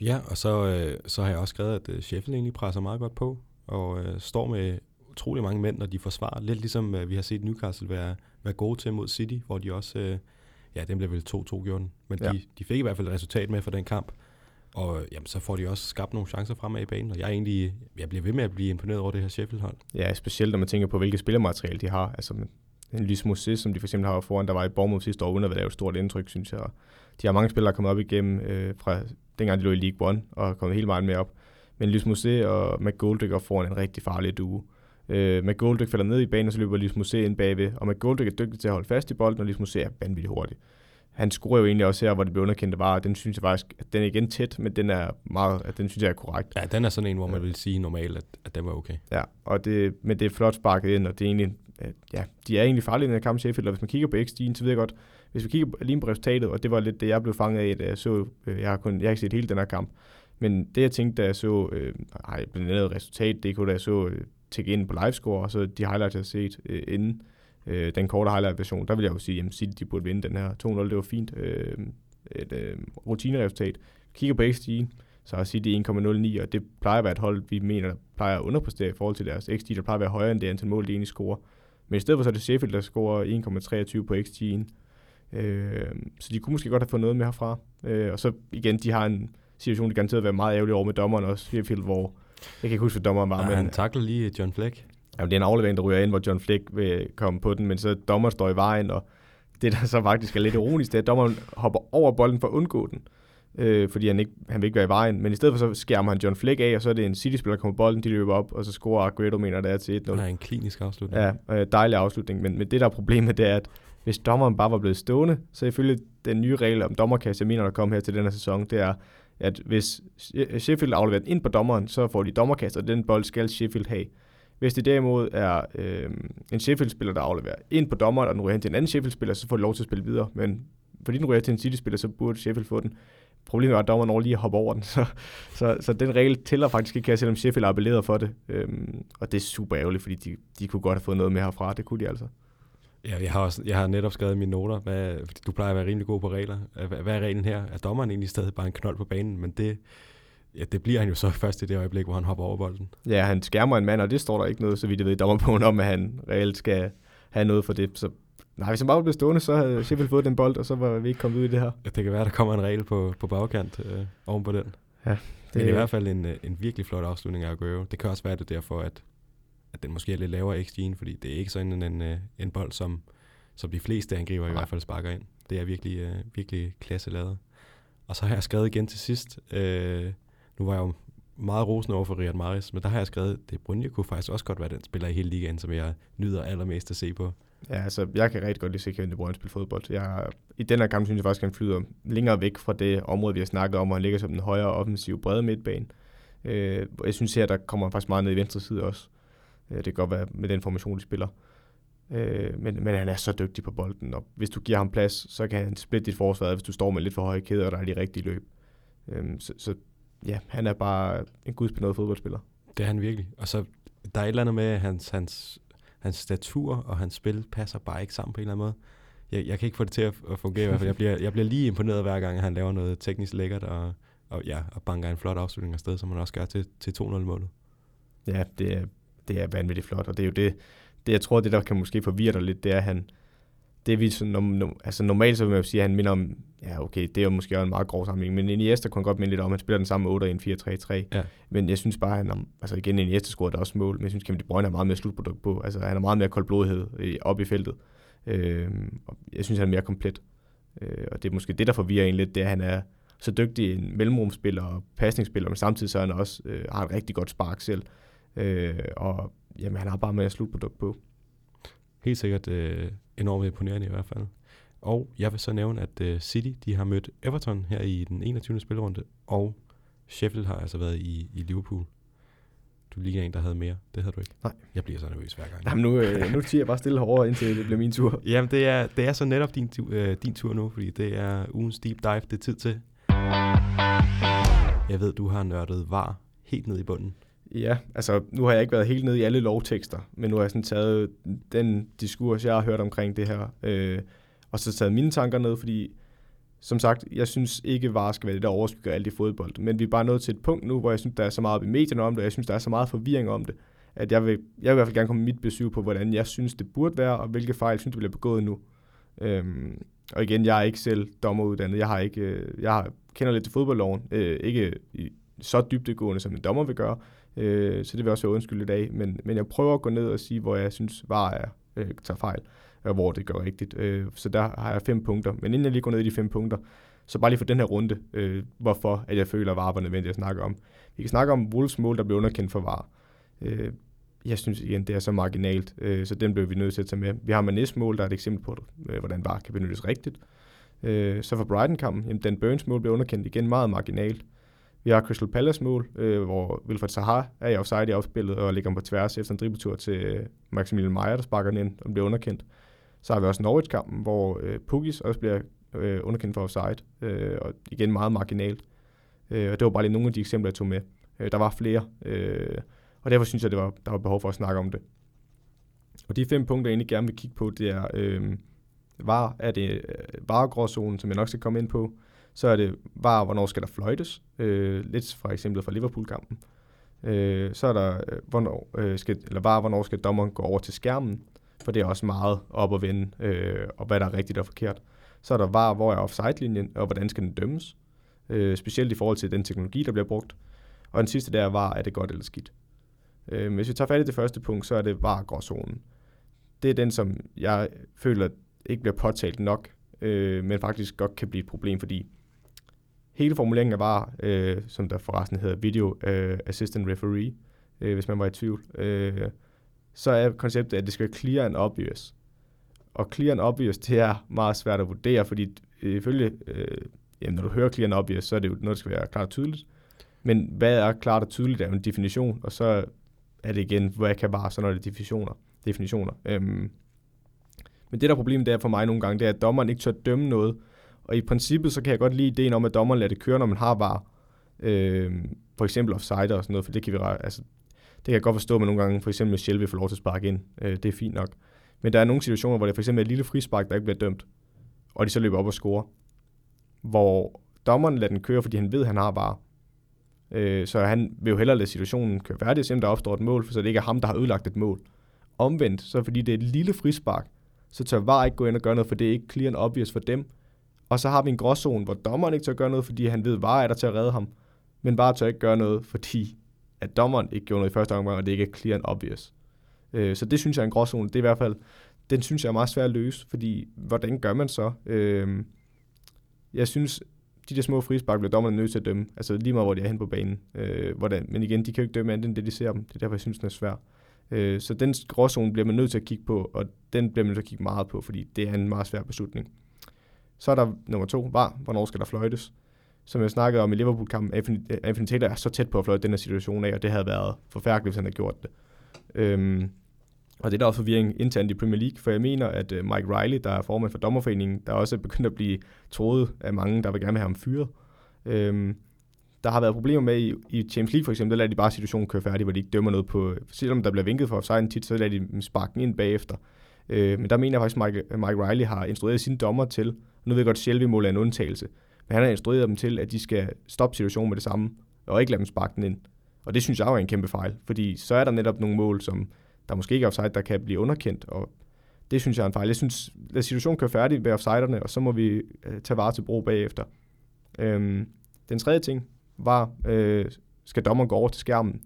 Ja, og så, øh, så har jeg også skrevet, at øh, Sheffield egentlig presser meget godt på, og øh, står med utrolig mange mænd, når de forsvarer. Lidt ligesom øh, vi har set Newcastle være, være gode til mod City, hvor de også, øh, ja, den blev vel 2-2 gjort, men ja. de, de fik i hvert fald et resultat med for den kamp. Og jamen, så får de også skabt nogle chancer fremad i banen, og jeg, er egentlig, jeg bliver ved med at blive imponeret over det her Sheffield-hold. Ja, specielt når man tænker på, hvilket spillermateriale de har. Altså, en Lys som de for eksempel har foran, der var i Bournemouth sidste år, uden at være et stort indtryk, synes jeg. De har mange spillere, der kommet op igennem øh, fra dengang de lå i League One, og er kommet helt meget med op. Men Lys Mosé og McGoldrick er foran en rigtig farlig duo. Øh, McGoldrick falder ned i banen, og så løber Lys Mosé ind bagved, og McGoldrick er dygtig til at holde fast i bolden, og Lys Mosé er vanvittigt hurtig. Han scorer jo egentlig også her, hvor det blev underkendt var, den synes jeg faktisk, at den er igen tæt, men den er meget, at den synes jeg er korrekt. Ja, den er sådan en, hvor man vil sige normalt, at, at den var okay. Ja, og det, men det er flot sparket ind, og det er egentlig øh, ja, de er egentlig farlige i den her kamp, Sheffield, og hvis man kigger på XG'en, så ved jeg godt, hvis vi kigger lige på resultatet, og det var lidt det, jeg blev fanget af, da jeg så, øh, jeg har, kun, jeg har ikke set hele den her kamp, men det jeg tænkte, da jeg så, øh, ej, blandt andet resultat, det kunne da jeg så øh, tække ind på livescore, og så de highlights, jeg har set øh, inden øh, den korte highlight-version, der vil jeg jo sige, at City de burde vinde den her 2-0, det var fint. Øh, et øh, rutineresultat. Kigger på XG'en, så har City 1,09, og det plejer at være et hold, vi mener, der plejer at underpræstere i forhold til deres XG, der plejer at være højere end det antal mål, de egentlig scorer. Men i stedet for så er det Sheffield, der scorer 1,23 på XG'en. Øh, så de kunne måske godt have fået noget med herfra. Øh, og så igen, de har en situation, det garanteret være meget ærgerligt over med dommeren også, Sheffield, hvor jeg kan ikke huske, hvad dommeren var. Nej, men, han takler lige John Fleck. Ja, det er en aflevering, der ryger ind, hvor John Fleck vil komme på den, men så dommeren står i vejen, og det, der så faktisk er lidt ironisk, det er, at dommeren hopper over bolden for at undgå den, øh, fordi han, ikke, han vil ikke være i vejen. Men i stedet for så skærmer han John Fleck af, og så er det en City-spiller, der kommer bolden, de løber op, og så scorer Aguero, mener det er til 1-0. Han er en klinisk afslutning. Ja, øh, dejlig afslutning, men, men det der er problemet, det er, at hvis dommeren bare var blevet stående, så ifølge den nye regel om dommerkast, jeg mener, der kom her til denne sæson, det er, at hvis Sheffield afleverer ind på dommeren, så får de dommerkast, og den bold skal Sheffield have. Hvis det derimod er øh, en Sheffield-spiller, der afleverer ind på dommeren, og den ryger hen til en anden Sheffield-spiller, så får de lov til at spille videre. Men fordi den ryger til en City-spiller, så burde Sheffield få den. Problemet er, at dommeren over lige at hoppe over den. Så, så, så den regel tæller faktisk ikke her, selvom Sheffield har appelleret for det. Øhm, og det er super ærgerligt, fordi de, de kunne godt have fået noget med herfra. Det kunne de altså. Ja, jeg har, også, jeg har netop skrevet i mine noter, hvad, fordi du plejer at være rimelig god på regler. Hvad, hvad er reglen her? Er dommeren egentlig stadig bare en knold på banen? Men det, ja, det bliver han jo så først i det øjeblik, hvor han hopper over bolden. Ja, han skærmer en mand, og det står der ikke noget, så vidt jeg ved, dommerbogen om, at han reelt skal have noget for det. Så nej, hvis han bare blev stående, så havde Sheffield fået den bold, og så var vi ikke kommet ud i det her. Ja, det kan være, der kommer en regel på, på bagkant øh, oven på den. Ja, det Men i hvert fald en, øh, en virkelig flot afslutning af Aguero. Det kan også være det derfor, at, at den måske er lidt lavere XG'en, fordi det er ikke sådan en, en, øh, en bold, som, som de fleste angriber i hvert fald sparker ind. Det er virkelig, øh, virkelig klasse lavet. Og så har jeg skrevet igen til sidst, øh, nu var jeg jo meget rosende over for Riyad Mahrez, men der har jeg skrevet, at Brunje kunne faktisk også godt være den spiller i hele ligaen, som jeg nyder allermest at se på. Ja, altså, jeg kan rigtig godt lide at se Kevin De Bruyne spille fodbold. Jeg, I den her kamp synes jeg faktisk, at han flyder længere væk fra det område, vi har snakket om, og han ligger som den højere offensiv brede midtbane. Øh, jeg synes her, der kommer han faktisk meget ned i venstre side også. Øh, det kan godt være med den formation, de spiller. Øh, men, men han er så dygtig på bolden, og hvis du giver ham plads, så kan han splitte dit forsvar, hvis du står med lidt for høje kæder, og der er de rigtige løb. Øh, så, så ja, han er bare en gudsbenået fodboldspiller. Det er han virkelig. Og så der er et eller andet med, hans, hans, hans statur og hans spil passer bare ikke sammen på en eller anden måde. Jeg, jeg kan ikke få det til at, at fungere i hvert fald. Jeg bliver, jeg bliver lige imponeret hver gang, han laver noget teknisk lækkert og, og, ja, og banker en flot afslutning afsted, som han også gør til, til 2-0-målet. Ja, det er, det er vanvittigt flot, og det er jo det, det jeg tror, det der kan måske forvirre dig lidt, det er, at han, det vi sådan, no, altså normalt så vil man jo sige, at han minder om, ja okay, det er jo måske en meget grov sammenligning, men Iniesta kunne godt minde lidt om, at han spiller den samme 8 i en 4-3-3. Ja. Men jeg synes bare, at han, altså igen, Iniesta scorede også mål, men jeg synes, Kevin De Bruyne er meget mere slutprodukt på. Altså han er meget mere koldblodighed op i feltet. Øh, jeg synes, han er mere komplet. Øh, og det er måske det, der forvirrer en lidt, det er, at han er så dygtig en mellemrumspiller og pasningsspiller, men samtidig så han også øh, har et rigtig godt spark selv. Øh, og jamen, han har bare mere slutprodukt på. Helt sikkert øh, enormt imponerende i hvert fald. Og jeg vil så nævne, at uh, City de har mødt Everton her i den 21. spillerunde, og Sheffield har altså været i, i Liverpool. Du ligner en, der havde mere. Det havde du ikke. Nej. Jeg bliver så nervøs hver gang. Jamen nu, øh, nu tiger jeg bare stille hårdere, indtil det bliver min tur. Jamen det er, det er så netop din, øh, din tur nu, fordi det er ugens deep dive, det er tid til. Jeg ved, du har nørdet var helt ned i bunden. Ja, altså nu har jeg ikke været helt nede i alle lovtekster, men nu har jeg sådan taget den diskurs, jeg har hørt omkring det her, øh, og så taget mine tanker ned, fordi som sagt, jeg synes ikke, VAR skal være det, der overskygger alt i fodbold, men vi er bare nået til et punkt nu, hvor jeg synes, der er så meget op i medierne om det, og jeg synes, der er så meget forvirring om det, at jeg vil, jeg vil i hvert fald gerne komme med mit besøg på, hvordan jeg synes, det burde være, og hvilke fejl jeg synes, det bliver begået nu. Øhm, og igen, jeg er ikke selv dommeruddannet, jeg har ikke, øh, jeg har, kender lidt til fodboldloven, øh, ikke i, så dybdegående, som en dommer vil gøre, Øh, så det vil også være undskyld i dag. Men, men jeg prøver at gå ned og sige, hvor jeg synes, var er øh, tager fejl, og hvor det gør rigtigt. Øh, så der har jeg fem punkter. Men inden jeg lige går ned i de fem punkter, så bare lige for den her runde, øh, hvorfor at jeg føler, at VAR var nødvendigt at snakke om. Vi kan snakke om Wolves mål, der blev underkendt for VAR. Øh, jeg synes igen, det er så marginalt, øh, så den bliver vi nødt til at tage med. Vi har Manes mål, der er et eksempel på, øh, hvordan VAR kan benyttes rigtigt. Øh, så for Brighton-kampen, jamen, den Burns mål blev underkendt igen meget marginalt. Vi har Crystal Palace mål, øh, hvor Wilfred Zaha er i offside i afspillet og ligger på tværs efter en dribletur til øh, Maximilian Meyer, der sparker den ind og bliver underkendt. Så har vi også Norwich-kampen, hvor øh, Pugis også bliver øh, underkendt for offside, øh, og igen meget marginalt. Øh, og det var bare lige nogle af de eksempler, jeg tog med. Øh, der var flere, øh, og derfor synes jeg, det var, der var behov for at snakke om det. Og de fem punkter, jeg egentlig gerne vil kigge på, det er, øh, var, er det øh, varegråzonen, som jeg nok skal komme ind på, så er det var, hvornår skal der fløjtes, øh, lidt fra eksemplet fra Liverpool-kampen. Øh, så er der, øh, hvornår, øh, skal, eller var, hvornår skal dommeren gå over til skærmen, for det er også meget op at vende, øh, og hvad der er rigtigt og forkert. Så er der var, hvor er offside-linjen, og hvordan skal den dømmes. øh, specielt i forhold til den teknologi, der bliver brugt. Og den sidste der var, er det godt eller skidt. Øh, hvis vi tager fat i det første punkt, så er det var gråzonen. Det er den, som jeg føler ikke bliver påtalt nok, øh, men faktisk godt kan blive et problem, fordi hele formuleringen af VAR, øh, som der forresten hedder Video øh, Assistant Referee, øh, hvis man var i tvivl, øh, så er konceptet, at det skal være clear and obvious. Og clear and obvious, det er meget svært at vurdere, fordi øh, ifølge, øh, jamen, når du hører clear and obvious, så er det jo noget, der skal være klart og tydeligt. Men hvad er klart og tydeligt, er en definition, og så er det igen, hvad kan bare, så når det er definitioner. definitioner. Øhm, men det der problem, det er for mig nogle gange, det er, at dommeren ikke tør dømme noget. Og i princippet, så kan jeg godt lide ideen om, at dommeren lader det køre, når man har var. Øh, for eksempel offside og sådan noget, for det kan vi altså, det kan jeg godt forstå, at man nogle gange, for eksempel Michelle vil få lov til at sparke ind. Øh, det er fint nok. Men der er nogle situationer, hvor det for eksempel er et lille frispark, der ikke bliver dømt, og de så løber op og scorer. Hvor dommeren lader den køre, fordi han ved, at han har var. Øh, så han vil jo hellere lade situationen køre færdig, selvom der opstår et mål, for så det ikke er ham, der har ødelagt et mål. Omvendt, så fordi det er et lille frispark, så tør VAR ikke gå ind og gøre noget, for det er ikke clear and obvious for dem. Og så har vi en gråzone, hvor dommeren ikke tør gøre noget, fordi han ved, at VAR er der til at redde ham. Men VAR tør ikke gøre noget, fordi at dommeren ikke gjorde noget i første omgang, og det ikke er clear and obvious. Øh, så det synes jeg er en gråzone. Det er i hvert fald, den synes jeg er meget svær at løse, fordi hvordan gør man så? Øh, jeg synes, de der små frispark bliver dommerne nødt til at dømme, altså lige meget hvor de er hen på banen. Øh, hvordan, men igen, de kan jo ikke dømme andet end det, de ser dem. Det er derfor, jeg synes, den er svær. Øh, så den gråzone bliver man nødt til at kigge på, og den bliver man nødt til at kigge meget på, fordi det er en meget svær beslutning. Så er der nummer to, var, hvornår skal der fløjtes? Som jeg snakkede om i Liverpool-kampen, Anthony, øh, Taylor er så tæt på at fløjte den her situation af, og det havde været forfærdeligt, hvis han havde gjort det. Øhm, og det er der også forvirring internt i Premier League, for jeg mener, at øh, Mike Riley, der er formand for dommerforeningen, der også er begyndt at blive troet af mange, der vil gerne have ham fyret. Øhm, der har været problemer med i, i Champions League for eksempel, der lader de bare situationen køre færdig, hvor de ikke dømmer noget på, selvom der bliver vinket for offside tit, så lader de sparken ind bagefter. Øh, men der mener jeg faktisk, at Mike, Mike Riley har instrueret sine dommer til, nu ved jeg godt, at mål er en undtagelse, men han har instrueret dem til, at de skal stoppe situationen med det samme, og ikke lade dem sparke den ind. Og det synes jeg er en kæmpe fejl, fordi så er der netop nogle mål, som der måske ikke er offside, der kan blive underkendt, og det synes jeg er en fejl. Jeg synes, at situationen kører færdig ved offsiderne, og så må vi øh, tage vare til brug bagefter. Øhm, den tredje ting var, øh, skal dommeren gå over til skærmen?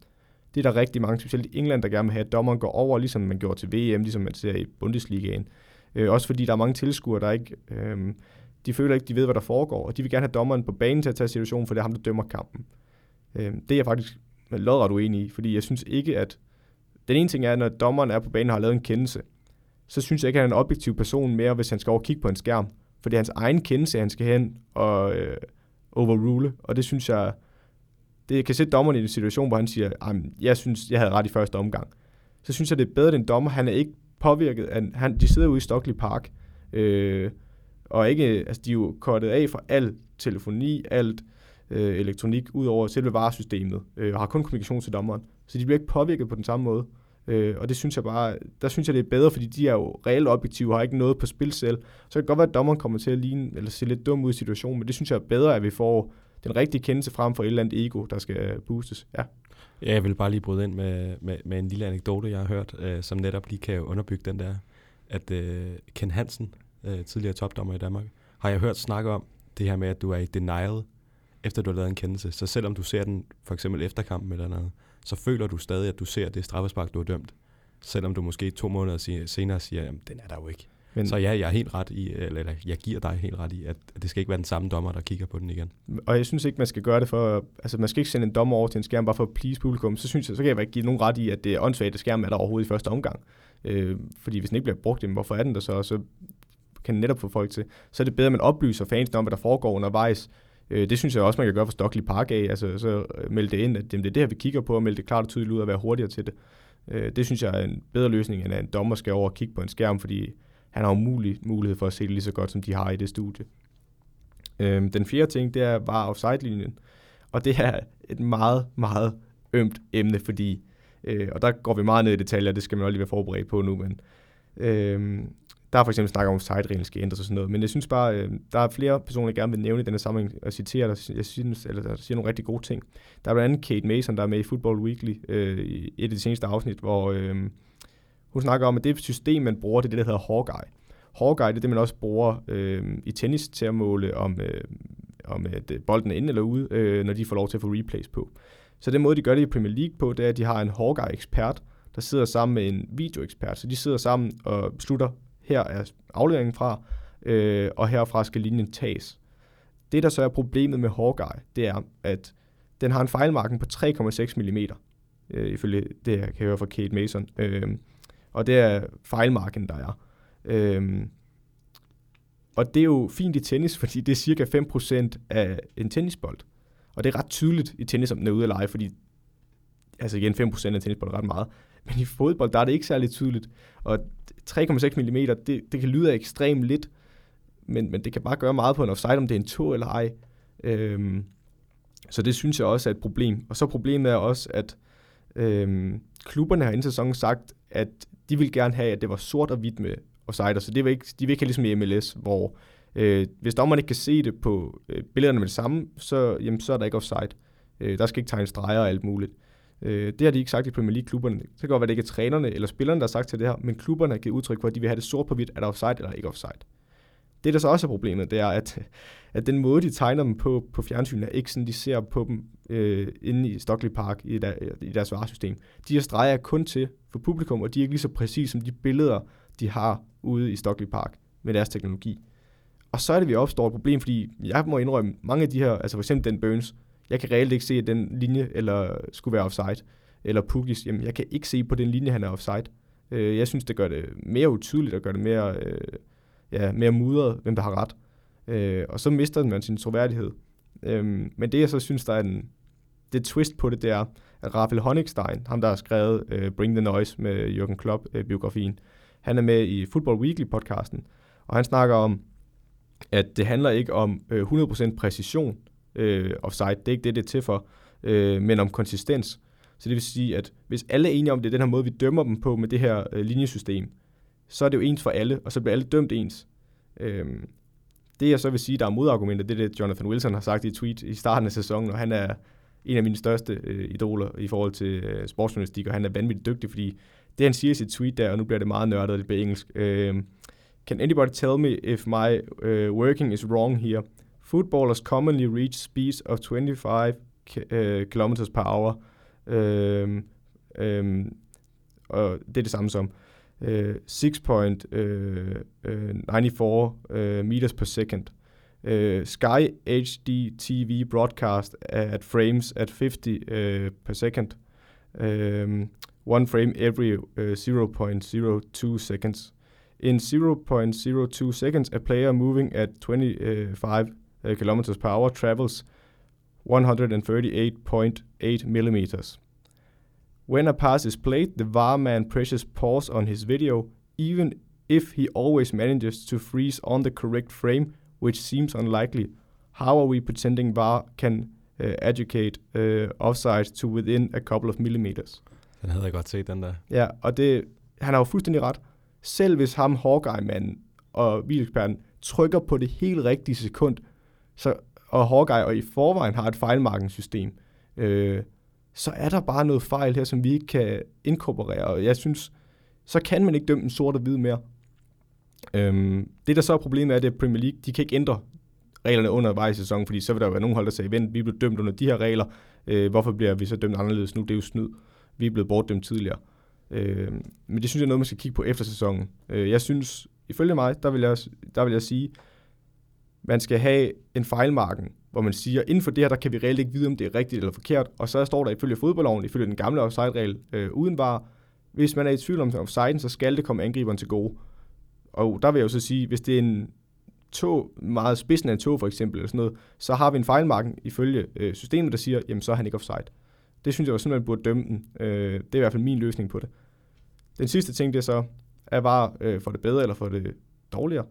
Det er der rigtig mange, specielt i England, der gerne vil have, at dommeren går over, ligesom man gjorde til VM, ligesom man ser i Bundesligaen. Øh, også fordi der er mange tilskuere, der ikke... Øh, de føler ikke, de ved, hvad der foregår, og de vil gerne have dommeren på banen til at tage situationen, for det er ham, der dømmer kampen. Øh, det er jeg faktisk lodret uenig i, fordi jeg synes ikke, at den ene ting er, at når dommeren er på banen og har lavet en kendelse, så synes jeg ikke, at han er en objektiv person mere, hvis han skal over og kigge på en skærm. For det er hans egen kendelse, han skal hen og øh, overrule, og det synes jeg, det kan sætte dommeren i en situation, hvor han siger, jeg synes, jeg havde ret i første omgang. Så synes jeg, det er bedre, den dommer, han er ikke påvirket, af, han, de sidder ude i Stockley Park, øh, og ikke, altså de er jo kortet af fra al telefoni, alt øh, elektronik, ud over selve varesystemet, øh, og har kun kommunikation til dommeren. Så de bliver ikke påvirket på den samme måde. Øh, og det synes jeg bare, der synes jeg, det er bedre, fordi de er jo reelt objektive og har ikke noget på spil selv. Så det kan godt være, at dommeren kommer til at ligne, eller se lidt dum ud i situationen, men det synes jeg er bedre, at vi får den rigtige kendelse frem for et eller andet ego, der skal boostes. Ja. Ja, jeg vil bare lige bryde ind med, med, med en lille anekdote, jeg har hørt, øh, som netop lige kan underbygge den der, at øh, Ken Hansen, øh, tidligere topdommer i Danmark, har jeg hørt snakke om det her med, at du er i denial, efter du har lavet en kendelse. Så selvom du ser den for eksempel efter kampen eller noget, så føler du stadig, at du ser det straffespark, du har dømt. Selvom du måske to måneder senere siger, at den er der jo ikke. Men, så ja, jeg er helt ret i, eller, jeg giver dig helt ret i, at det skal ikke være den samme dommer, der kigger på den igen. Og jeg synes ikke, man skal gøre det for, altså man skal ikke sende en dommer over til en skærm bare for at please publikum. Så synes jeg, så kan jeg ikke give nogen ret i, at det er åndssvagt, at skærmen er der overhovedet i første omgang. Øh, fordi hvis den ikke bliver brugt, jamen, hvorfor er den der så? Så kan den netop få folk til. Så er det bedre, at man oplyser fansene om, hvad der foregår undervejs. Øh, det synes jeg også, man kan gøre for Stockley Park af. Altså, så melde det ind, at det er det her, vi kigger på, og melde det klart og tydeligt ud og være hurtigere til det. Øh, det synes jeg er en bedre løsning, end at en dommer skal over og kigge på en skærm, fordi han har umulig mulighed for at se det lige så godt, som de har i det studie. Øhm, den fjerde ting, det er var offside-linjen. Og det er et meget, meget ømt emne, fordi, øh, og der går vi meget ned i detaljer, det skal man også lige være forberedt på nu, men øh, der er for eksempel snak om, at side skal ændres og sådan noget, men jeg synes bare, øh, der er flere personer, jeg gerne vil nævne i denne sammenhæng og citere, der, jeg synes, eller der siger nogle rigtig gode ting. Der er blandt andet Kate Mason, der er med i Football Weekly, øh, i et af de seneste afsnit, hvor øh, hun snakker om, at det system, man bruger, det er det, der hedder Hawkeye. Hawkeye, det er det, man også bruger øh, i tennis til at måle, om øh, om at øh, bolden er inde eller ude, øh, når de får lov til at få replays på. Så den måde, de gør det i Premier League på, det er, at de har en Hawkeye-ekspert, der sidder sammen med en videoekspert. Så de sidder sammen og beslutter, her er afleveringen fra, øh, og herfra skal linjen tages. Det, der så er problemet med Hawkeye, det er, at den har en fejlmarken på 3,6 mm, øh, ifølge det, jeg kan høre fra Kate Mason. Øh, og det er fejlmarken, der er. Øhm, og det er jo fint i tennis, fordi det er cirka 5% af en tennisbold. Og det er ret tydeligt i tennis, om den er ude at lege, fordi altså igen, 5% af tennisbold er ret meget. Men i fodbold, der er det ikke særlig tydeligt. Og 3,6 mm, det, det kan lyde af ekstremt lidt, men, men det kan bare gøre meget på en offside, om det er en to eller ej. Øhm, så det synes jeg også er et problem. Og så problemet er også, at øhm, klubberne har inden sæsonen sagt, at de vil gerne have, at det var sort og hvidt med offside, så det vil ikke, de vil ikke have ligesom i MLS, hvor øh, hvis dommeren ikke kan se det på øh, billederne med det samme, så, jamen, så er der ikke offside. Øh, der skal ikke tegne streger og alt muligt. Øh, det har de ikke sagt i Premier League-klubberne. Det kan godt være, at det ikke er trænerne eller spillerne, der har sagt til det her, men klubberne har givet udtryk for, at de vil have det sort på hvidt, er der offside eller ikke offside. Det, der så også er problemet, det er, at, at den måde, de tegner dem på, på fjernsynet, er ikke sådan, de ser på dem øh, inde i Stockley Park i, der, i deres varesystem. De her streger er kun til for publikum, og de er ikke lige så præcise som de billeder, de har ude i Stockley Park med deres teknologi. Og så er det, vi opstår et problem, fordi jeg må indrømme, mange af de her, altså for eksempel den Burns, jeg kan reelt ikke se, at den linje eller skulle være offside. Eller Pukis, jamen jeg kan ikke se på den linje, han er offside. Øh, jeg synes, det gør det mere utydeligt og gør det mere, øh, ja, mere mudret, hvem der har ret. Øh, og så mister man sin troværdighed. Øh, men det, jeg så synes, der er en, det twist på det, det er, at Rafael Honigstein, ham der har skrevet øh, Bring the Noise med Jürgen Klopp-biografien, øh, han er med i Football Weekly-podcasten, og han snakker om, at det handler ikke om øh, 100% præcision øh, offside, det er ikke det, det er til for, øh, men om konsistens. Så det vil sige, at hvis alle er enige om, det er den her måde, vi dømmer dem på med det her øh, linjesystem, så er det jo ens for alle, og så bliver alle dømt ens. Øh, det jeg så vil sige, der er modargumenter, det er det, Jonathan Wilson har sagt i et tweet i starten af sæsonen, og han er en af mine største øh, idoler i forhold til øh, sportsjournalistik, og han er vanvittigt dygtig, fordi det han siger i sit tweet der, og nu bliver det meget nørdet, det bliver engelsk. Øh, Can anybody tell me if my uh, working is wrong here? Footballers commonly reach speeds of 25 uh, øh, kilometers per hour. Um, um, og det er det samme som uh, 6.94 uh, uh, meters per second. Sky HD TV broadcast at frames at 50 uh, per second. Um, one frame every uh, 0.02 seconds. In 0.02 seconds, a player moving at 25 uh, kilometers per hour travels 138.8 millimeters. When a pass is played, the VAR man presses pause on his video, even if he always manages to freeze on the correct frame, which seems unlikely. How are we pretending VAR can uh, educate uh, offside to within a couple of millimeters? Den havde jeg godt set, den der. Ja, og det, han har jo fuldstændig ret. Selv hvis ham, Hawkeye-manden og videoeksperten, trykker på det helt rigtige sekund, så, og Hawkeye og i forvejen har et fejlmarkingssystem, øh, så er der bare noget fejl her, som vi ikke kan inkorporere. Og jeg synes, så kan man ikke dømme en sort og hvid mere. Øhm, det, der så er problemet, er, at Premier League, de kan ikke ændre reglerne undervejs i sæsonen, fordi så vil der være nogen hold, der siger, vent, vi blev dømt under de her regler, øh, hvorfor bliver vi så dømt anderledes nu? Det er jo snyd vi er blevet bortdømt tidligere. Øh, men det synes jeg er noget, man skal kigge på efter sæsonen. Øh, jeg synes, ifølge mig, der vil jeg, der vil jeg sige, man skal have en fejlmarken, hvor man siger, inden for det her, der kan vi reelt ikke vide, om det er rigtigt eller forkert. Og så står der ifølge fodboldloven, ifølge den gamle offside-regel, øh, uden var, hvis man er i tvivl om offside, så skal det komme angriberen til gode. Og der vil jeg jo så sige, hvis det er en tog, meget spidsen af en tog for eksempel, eller sådan noget, så har vi en fejlmarken ifølge øh, systemet, der siger, jamen så er han ikke offside. Det synes jeg jo simpelthen burde dømme den. Øh, det er i hvert fald min løsning på det. Den sidste ting, det er så, er bare øh, for det bedre eller for det dårligere.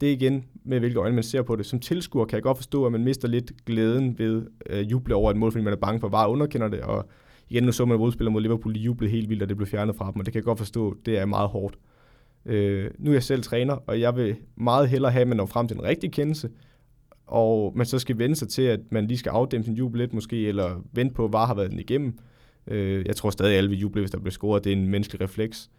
Det er igen med, hvilke øjne man ser på det. Som tilskuer kan jeg godt forstå, at man mister lidt glæden ved øh, juble over et mål, fordi man er bange for, at bare underkender det. Og igen, nu så man modspiller mod Liverpool, de jublede helt vildt, og det blev fjernet fra dem, og det kan jeg godt forstå, det er meget hårdt. Øh, nu er jeg selv træner, og jeg vil meget hellere have, at man når frem til en rigtig kendelse, og man så skal vende sig til, at man lige skal afdæmme sin jubel lidt måske, eller vente på, hvad har været den igennem. Øh, jeg tror stadig, at alle vil juble, hvis der bliver scoret. Det er en menneskelig refleks.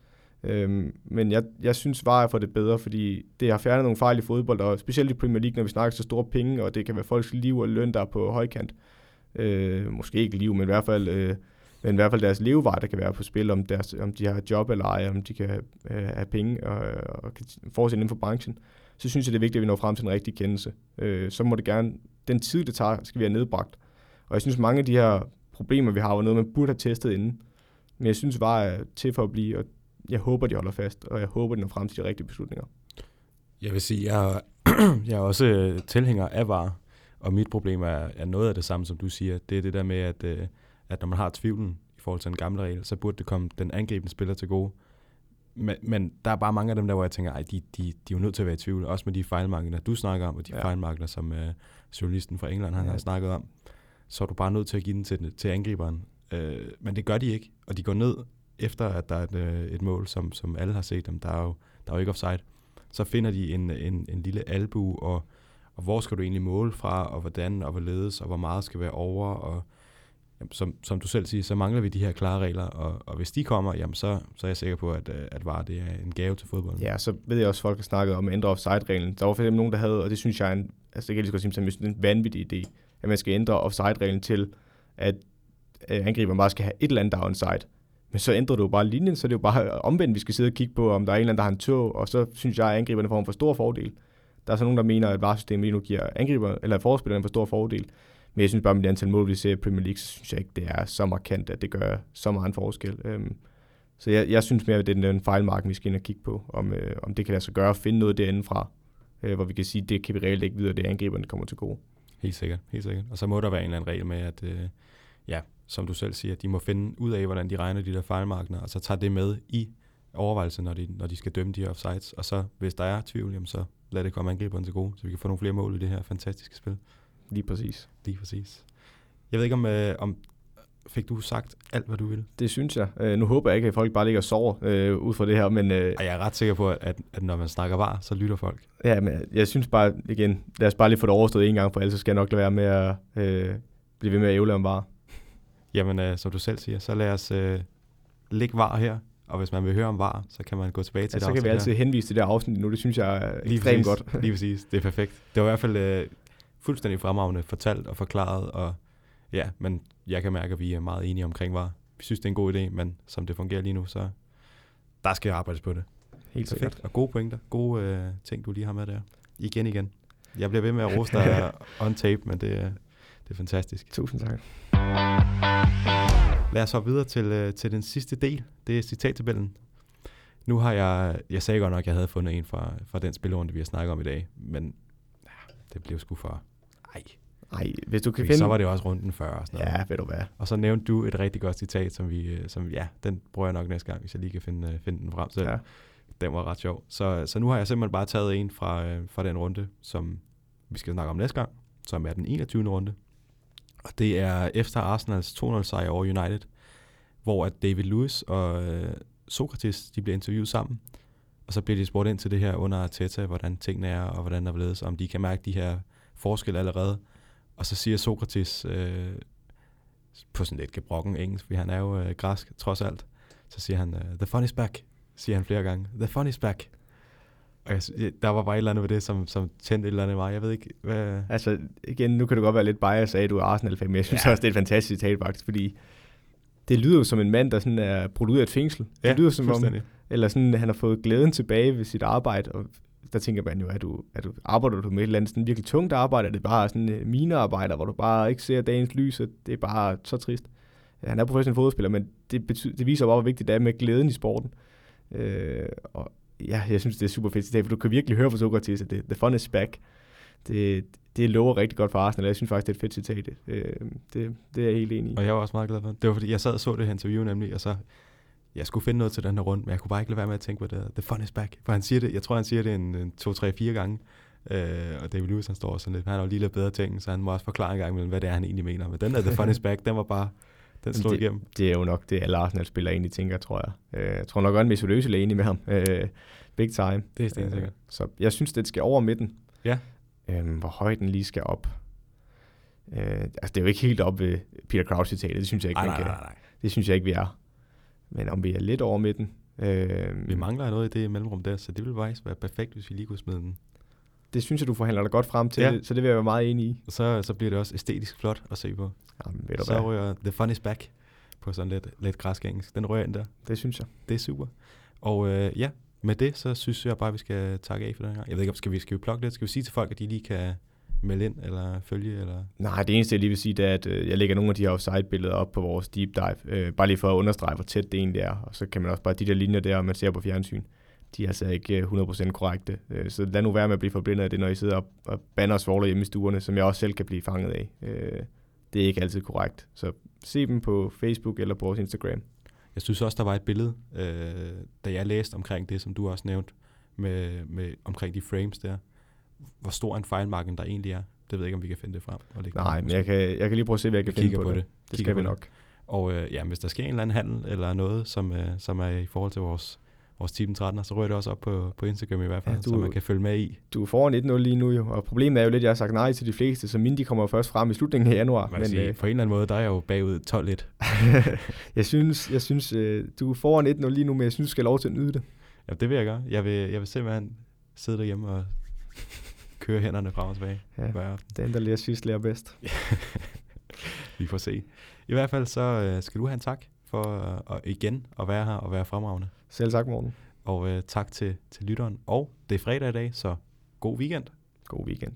Øhm, men jeg, jeg synes VAR er for det bedre, fordi det har fjernet nogle fejl i fodbold, og specielt i Premier League, når vi snakker så store penge, og det kan være folks liv og løn, der er på højkant. Øh, måske ikke liv, men i hvert fald, øh, men i hvert fald deres levevej, der kan være på spil, om, deres, om de har job eller ej, om de kan øh, have penge og, og kan fortsætte inden for branchen. Så synes jeg, det er vigtigt, at vi når frem til en rigtig kendelse. Øh, så må det gerne, den tid, det tager, skal vi have nedbragt. Og jeg synes, mange af de her problemer, vi har, var noget, man burde have testet inden. Men jeg synes, var er til for at blive, og jeg håber, de holder fast, og jeg håber, de når frem til de rigtige beslutninger. Jeg vil sige, jeg, jeg er også øh, tilhænger af VAR, og mit problem er, er noget af det samme, som du siger. Det er det der med, at, øh, at når man har tvivlen i forhold til en gamle regel, så burde det komme den angribende spiller til gode. Men, men der er bare mange af dem der, hvor jeg tænker, at de, de, de er jo nødt til at være i tvivl, også med de fejlmarkeder, du snakker om, og de ja. fejlmarkeder, som øh, journalisten fra England han ja. har snakket om. Så er du bare nødt til at give den til, til angriberen. Øh, men det gør de ikke, og de går ned efter, at der er et, øh, et mål, som, som alle har set dem. Der er jo, der er jo ikke offside. Så finder de en, en, en lille albu, og, og hvor skal du egentlig måle fra, og hvordan, og hvorledes, og hvor meget skal være over, og jamen, som, som du selv siger, så mangler vi de her klare regler, og, og hvis de kommer, jamen, så, så er jeg sikker på, at, øh, at VAR det er en gave til fodbold. Ja, så ved jeg også, at folk har snakket om at ændre offside-reglen. Der var for eksempel nogen, der havde, og det synes jeg er en, altså det kan jeg lige sige, er en vanvittig idé, at man skal ændre offside-reglen til, at øh, angriberen bare skal have et eller andet downside. Men så ændrer du bare linjen, så det er jo bare omvendt, vi skal sidde og kigge på, om der er en eller anden, der har en tog, og så synes jeg, at angriberne får en for stor fordel. Der er så nogen, der mener, at varsystemet lige nu giver angriber, eller forspillerne en for stor fordel. Men jeg synes bare, med det antal mål, vi ser i Premier League, så synes jeg ikke, det er så markant, at det gør så meget en forskel. Øhm, så jeg, jeg synes mere, at det er den fejlmarken, vi skal ind og kigge på, om, øh, om det kan lade sig gøre at finde noget derinde fra, øh, hvor vi kan sige, at det kan vi reelt ikke vide, at det angriberne kommer til gode. Helt sikkert, helt sikkert. Og så må der være en eller anden regel med, at øh, ja, som du selv siger, de må finde ud af, hvordan de regner de der fejlmarkeder, og så tager det med i overvejelse, når de, når de skal dømme de her offsides. Og så, hvis der er tvivl, jamen så lad det komme angriberen til gode, så vi kan få nogle flere mål i det her fantastiske spil. Lige præcis. Lige præcis. Jeg ved ikke, om, øh, om fik du sagt alt, hvad du ville? Det synes jeg. Øh, nu håber jeg ikke, at folk bare ligger og sover øh, ud fra det her, men... Øh, og jeg er ret sikker på, at, at når man snakker var, så lytter folk. Ja, men jeg synes bare, igen, lad os bare lige få det overstået en gang for alle, så skal jeg nok lade være med at øh, blive ved med at ævle om var. Jamen, øh, som du selv siger, så lad os øh, lægge var her, og hvis man vil høre om var, så kan man gå tilbage til ja, det så kan vi altid her. henvise til det afsnit nu, det synes jeg er lige ekstremt præcis, godt. lige præcis, det er perfekt. Det var i hvert fald øh, fuldstændig fremragende fortalt og forklaret, og ja, men jeg kan mærke, at vi er meget enige omkring var. Vi synes, det er en god idé, men som det fungerer lige nu, så der skal arbejdes på det. Helt perfekt. Sikkert. Og gode pointer, gode øh, ting, du lige har med der. Igen igen. Jeg bliver ved med at rose dig on tape, men det, det er fantastisk. Tusind tak. Lad os hoppe videre til, øh, til den sidste del. Det er citattabellen. Nu har jeg, jeg sagde godt nok, at jeg havde fundet en fra, fra den spillerunde, vi har snakket om i dag, men ja, det blev sgu for... Ej. Ej, hvis du kan Fordi finde... Så var det også runden før. Og sådan noget. Ja, ved du hvad. Og så nævnte du et rigtig godt citat, som vi, øh, som, ja, den bruger jeg nok næste gang, hvis jeg lige kan finde, øh, finde den frem selv. Ja. Den var ret sjov. Så, så nu har jeg simpelthen bare taget en fra, fra den runde, som vi skal snakke om næste gang, som er den 21. runde. Og det er efter Arsenals 2-0 sejr over United, hvor at David Lewis og øh, Sokrates de bliver interviewet sammen. Og så bliver de spurgt ind til det her under Arteta, hvordan tingene er, og hvordan der er ledes, om de kan mærke de her forskelle allerede. Og så siger Sokrates øh, på sådan lidt gebrokken engelsk, fordi han er jo øh, græsk trods alt, så siger han, øh, the fun is back, siger han flere gange. The fun is back. Og jeg, der var bare et eller andet ved det, som, som tændte et eller andet mig. Jeg ved ikke, hvad... Altså, igen, nu kan du godt være lidt biased af, at du er Arsenal-fan, men jeg synes ja. også, det er et fantastisk citat faktisk, fordi det lyder jo som en mand, der sådan er brudt ud af et fængsel. Ja, det lyder som om, eller sådan, han har fået glæden tilbage ved sit arbejde, og der tænker man jo, at du, at du arbejder du med et eller andet sådan virkelig tungt arbejde, er det bare sådan uh, minearbejder, hvor du bare ikke ser dagens lys, og det er bare så trist. Han er professionel fodboldspiller, men det, betyder, det viser bare, hvor vigtigt det er med glæden i sporten. Øh, og ja, jeg synes, det er super fedt citat, for du kan virkelig høre fra Sokrates, at det, the fun is back. Det, det lover rigtig godt for Arsenal, jeg synes faktisk, det er et fedt citat. Øh, det, det er jeg helt enig i. Og jeg var også meget glad for det. Det var fordi, jeg sad og så det her interview nemlig, og så jeg skulle finde noget til den her rund, men jeg kunne bare ikke lade være med at tænke på det. The fun is back. For han siger det, jeg tror, han siger det en, en to, tre, fire gange. Øh, og David Lewis, han står sådan lidt, han har jo lige lidt bedre ting, så han må også forklare en gang imellem, hvad det er, han egentlig mener. Men den der The fun is back, den var bare, den slog det, igennem. Det er jo nok det, alle Arsenal-spillere egentlig tænker, tror jeg. Øh, jeg tror nok godt, at Mesut Özil er enig med ham. Øh, big time. Det er stensikkert. Øh, så jeg synes, det skal over midten. Ja. Øh, hvor højt den lige skal op. Øh, altså, det er jo ikke helt op ved Peter Crouch-citatet, det synes jeg ikke, Ej, nej, nej, nej. Det synes jeg ikke, vi er. Men om vi er lidt over midten, Øh, Vi mangler noget i det mellemrum der, så det ville faktisk være perfekt, hvis vi lige kunne smide den. Det synes jeg, du forhandler dig godt frem til, Ja. så det vil jeg være meget enig i. Og så, så bliver det også æstetisk flot at se på. Jamen, ved du Så hvad? rører The Fun is Back på sådan lidt, lidt græsk engelsk. Den rører ind der. Det synes jeg. Det er super. Og øh, ja, med det, så synes jeg bare, at vi skal takke af for den her. Jeg ved ikke, om skal vi, skal vi plukke lidt? Skal vi sige til folk, at de lige kan melde ind, eller følge, eller... Nej, det eneste, jeg lige vil sige, det er, at øh, jeg lægger nogle af de her offside-billeder op på vores deep dive. Øh, bare lige for at understrege, hvor tæt det egentlig er. Og så kan man også bare, de der linjer der, man ser på fjernsyn, de er altså ikke øh, 100% korrekte. Øh, så lad nu være med at blive forblindet af det, når I sidder og, og banner og svogler hjemme i stuerne, som jeg også selv kan blive fanget af. Øh, det er ikke altid korrekt. Så se dem på Facebook eller på vores Instagram. Jeg synes også, der var et billede, øh, da jeg læste omkring det, som du også nævnte, med, med omkring de frames der. Hvor stor en fejlmarken der egentlig er. Det ved jeg ikke, om vi kan finde det frem. Og lægge Nej, men jeg kan, jeg kan lige prøve at se, hvad jeg Vi kan finde kigger på, på det. det. Det Kigger skal vi nok. Og øh, ja, hvis der sker en eller anden handel, eller noget, som, øh, som er i forhold til vores, vores Team 13, så rører det også op på, på Instagram i hvert fald, Ja, du- så man kan følge med i. Du er foran 1-0 lige nu jo, og problemet er jo lidt, at jeg har sagt nej til de fleste, så mine de kommer først frem i slutningen af januar. Man men, sige, øh, på en eller anden måde, der er jeg jo bagud 12-1. jeg synes, jeg synes øh, du er foran 1-0 lige nu, men jeg synes, du skal have lov til at nyde det. Ja, det vil jeg gøre. Jeg vil, jeg vil simpelthen sidde derhjemme og køre hænderne frem og tilbage Ja. hver aften. Den, der lærer sidst, lærer bedst. Vi får se. I hvert fald så øh, skal du have en tak for øh, og igen at være her og være fremragende. Selv tak, Morten. Og øh, tak til, til lytteren. Og det er fredag i dag, så god weekend. God weekend.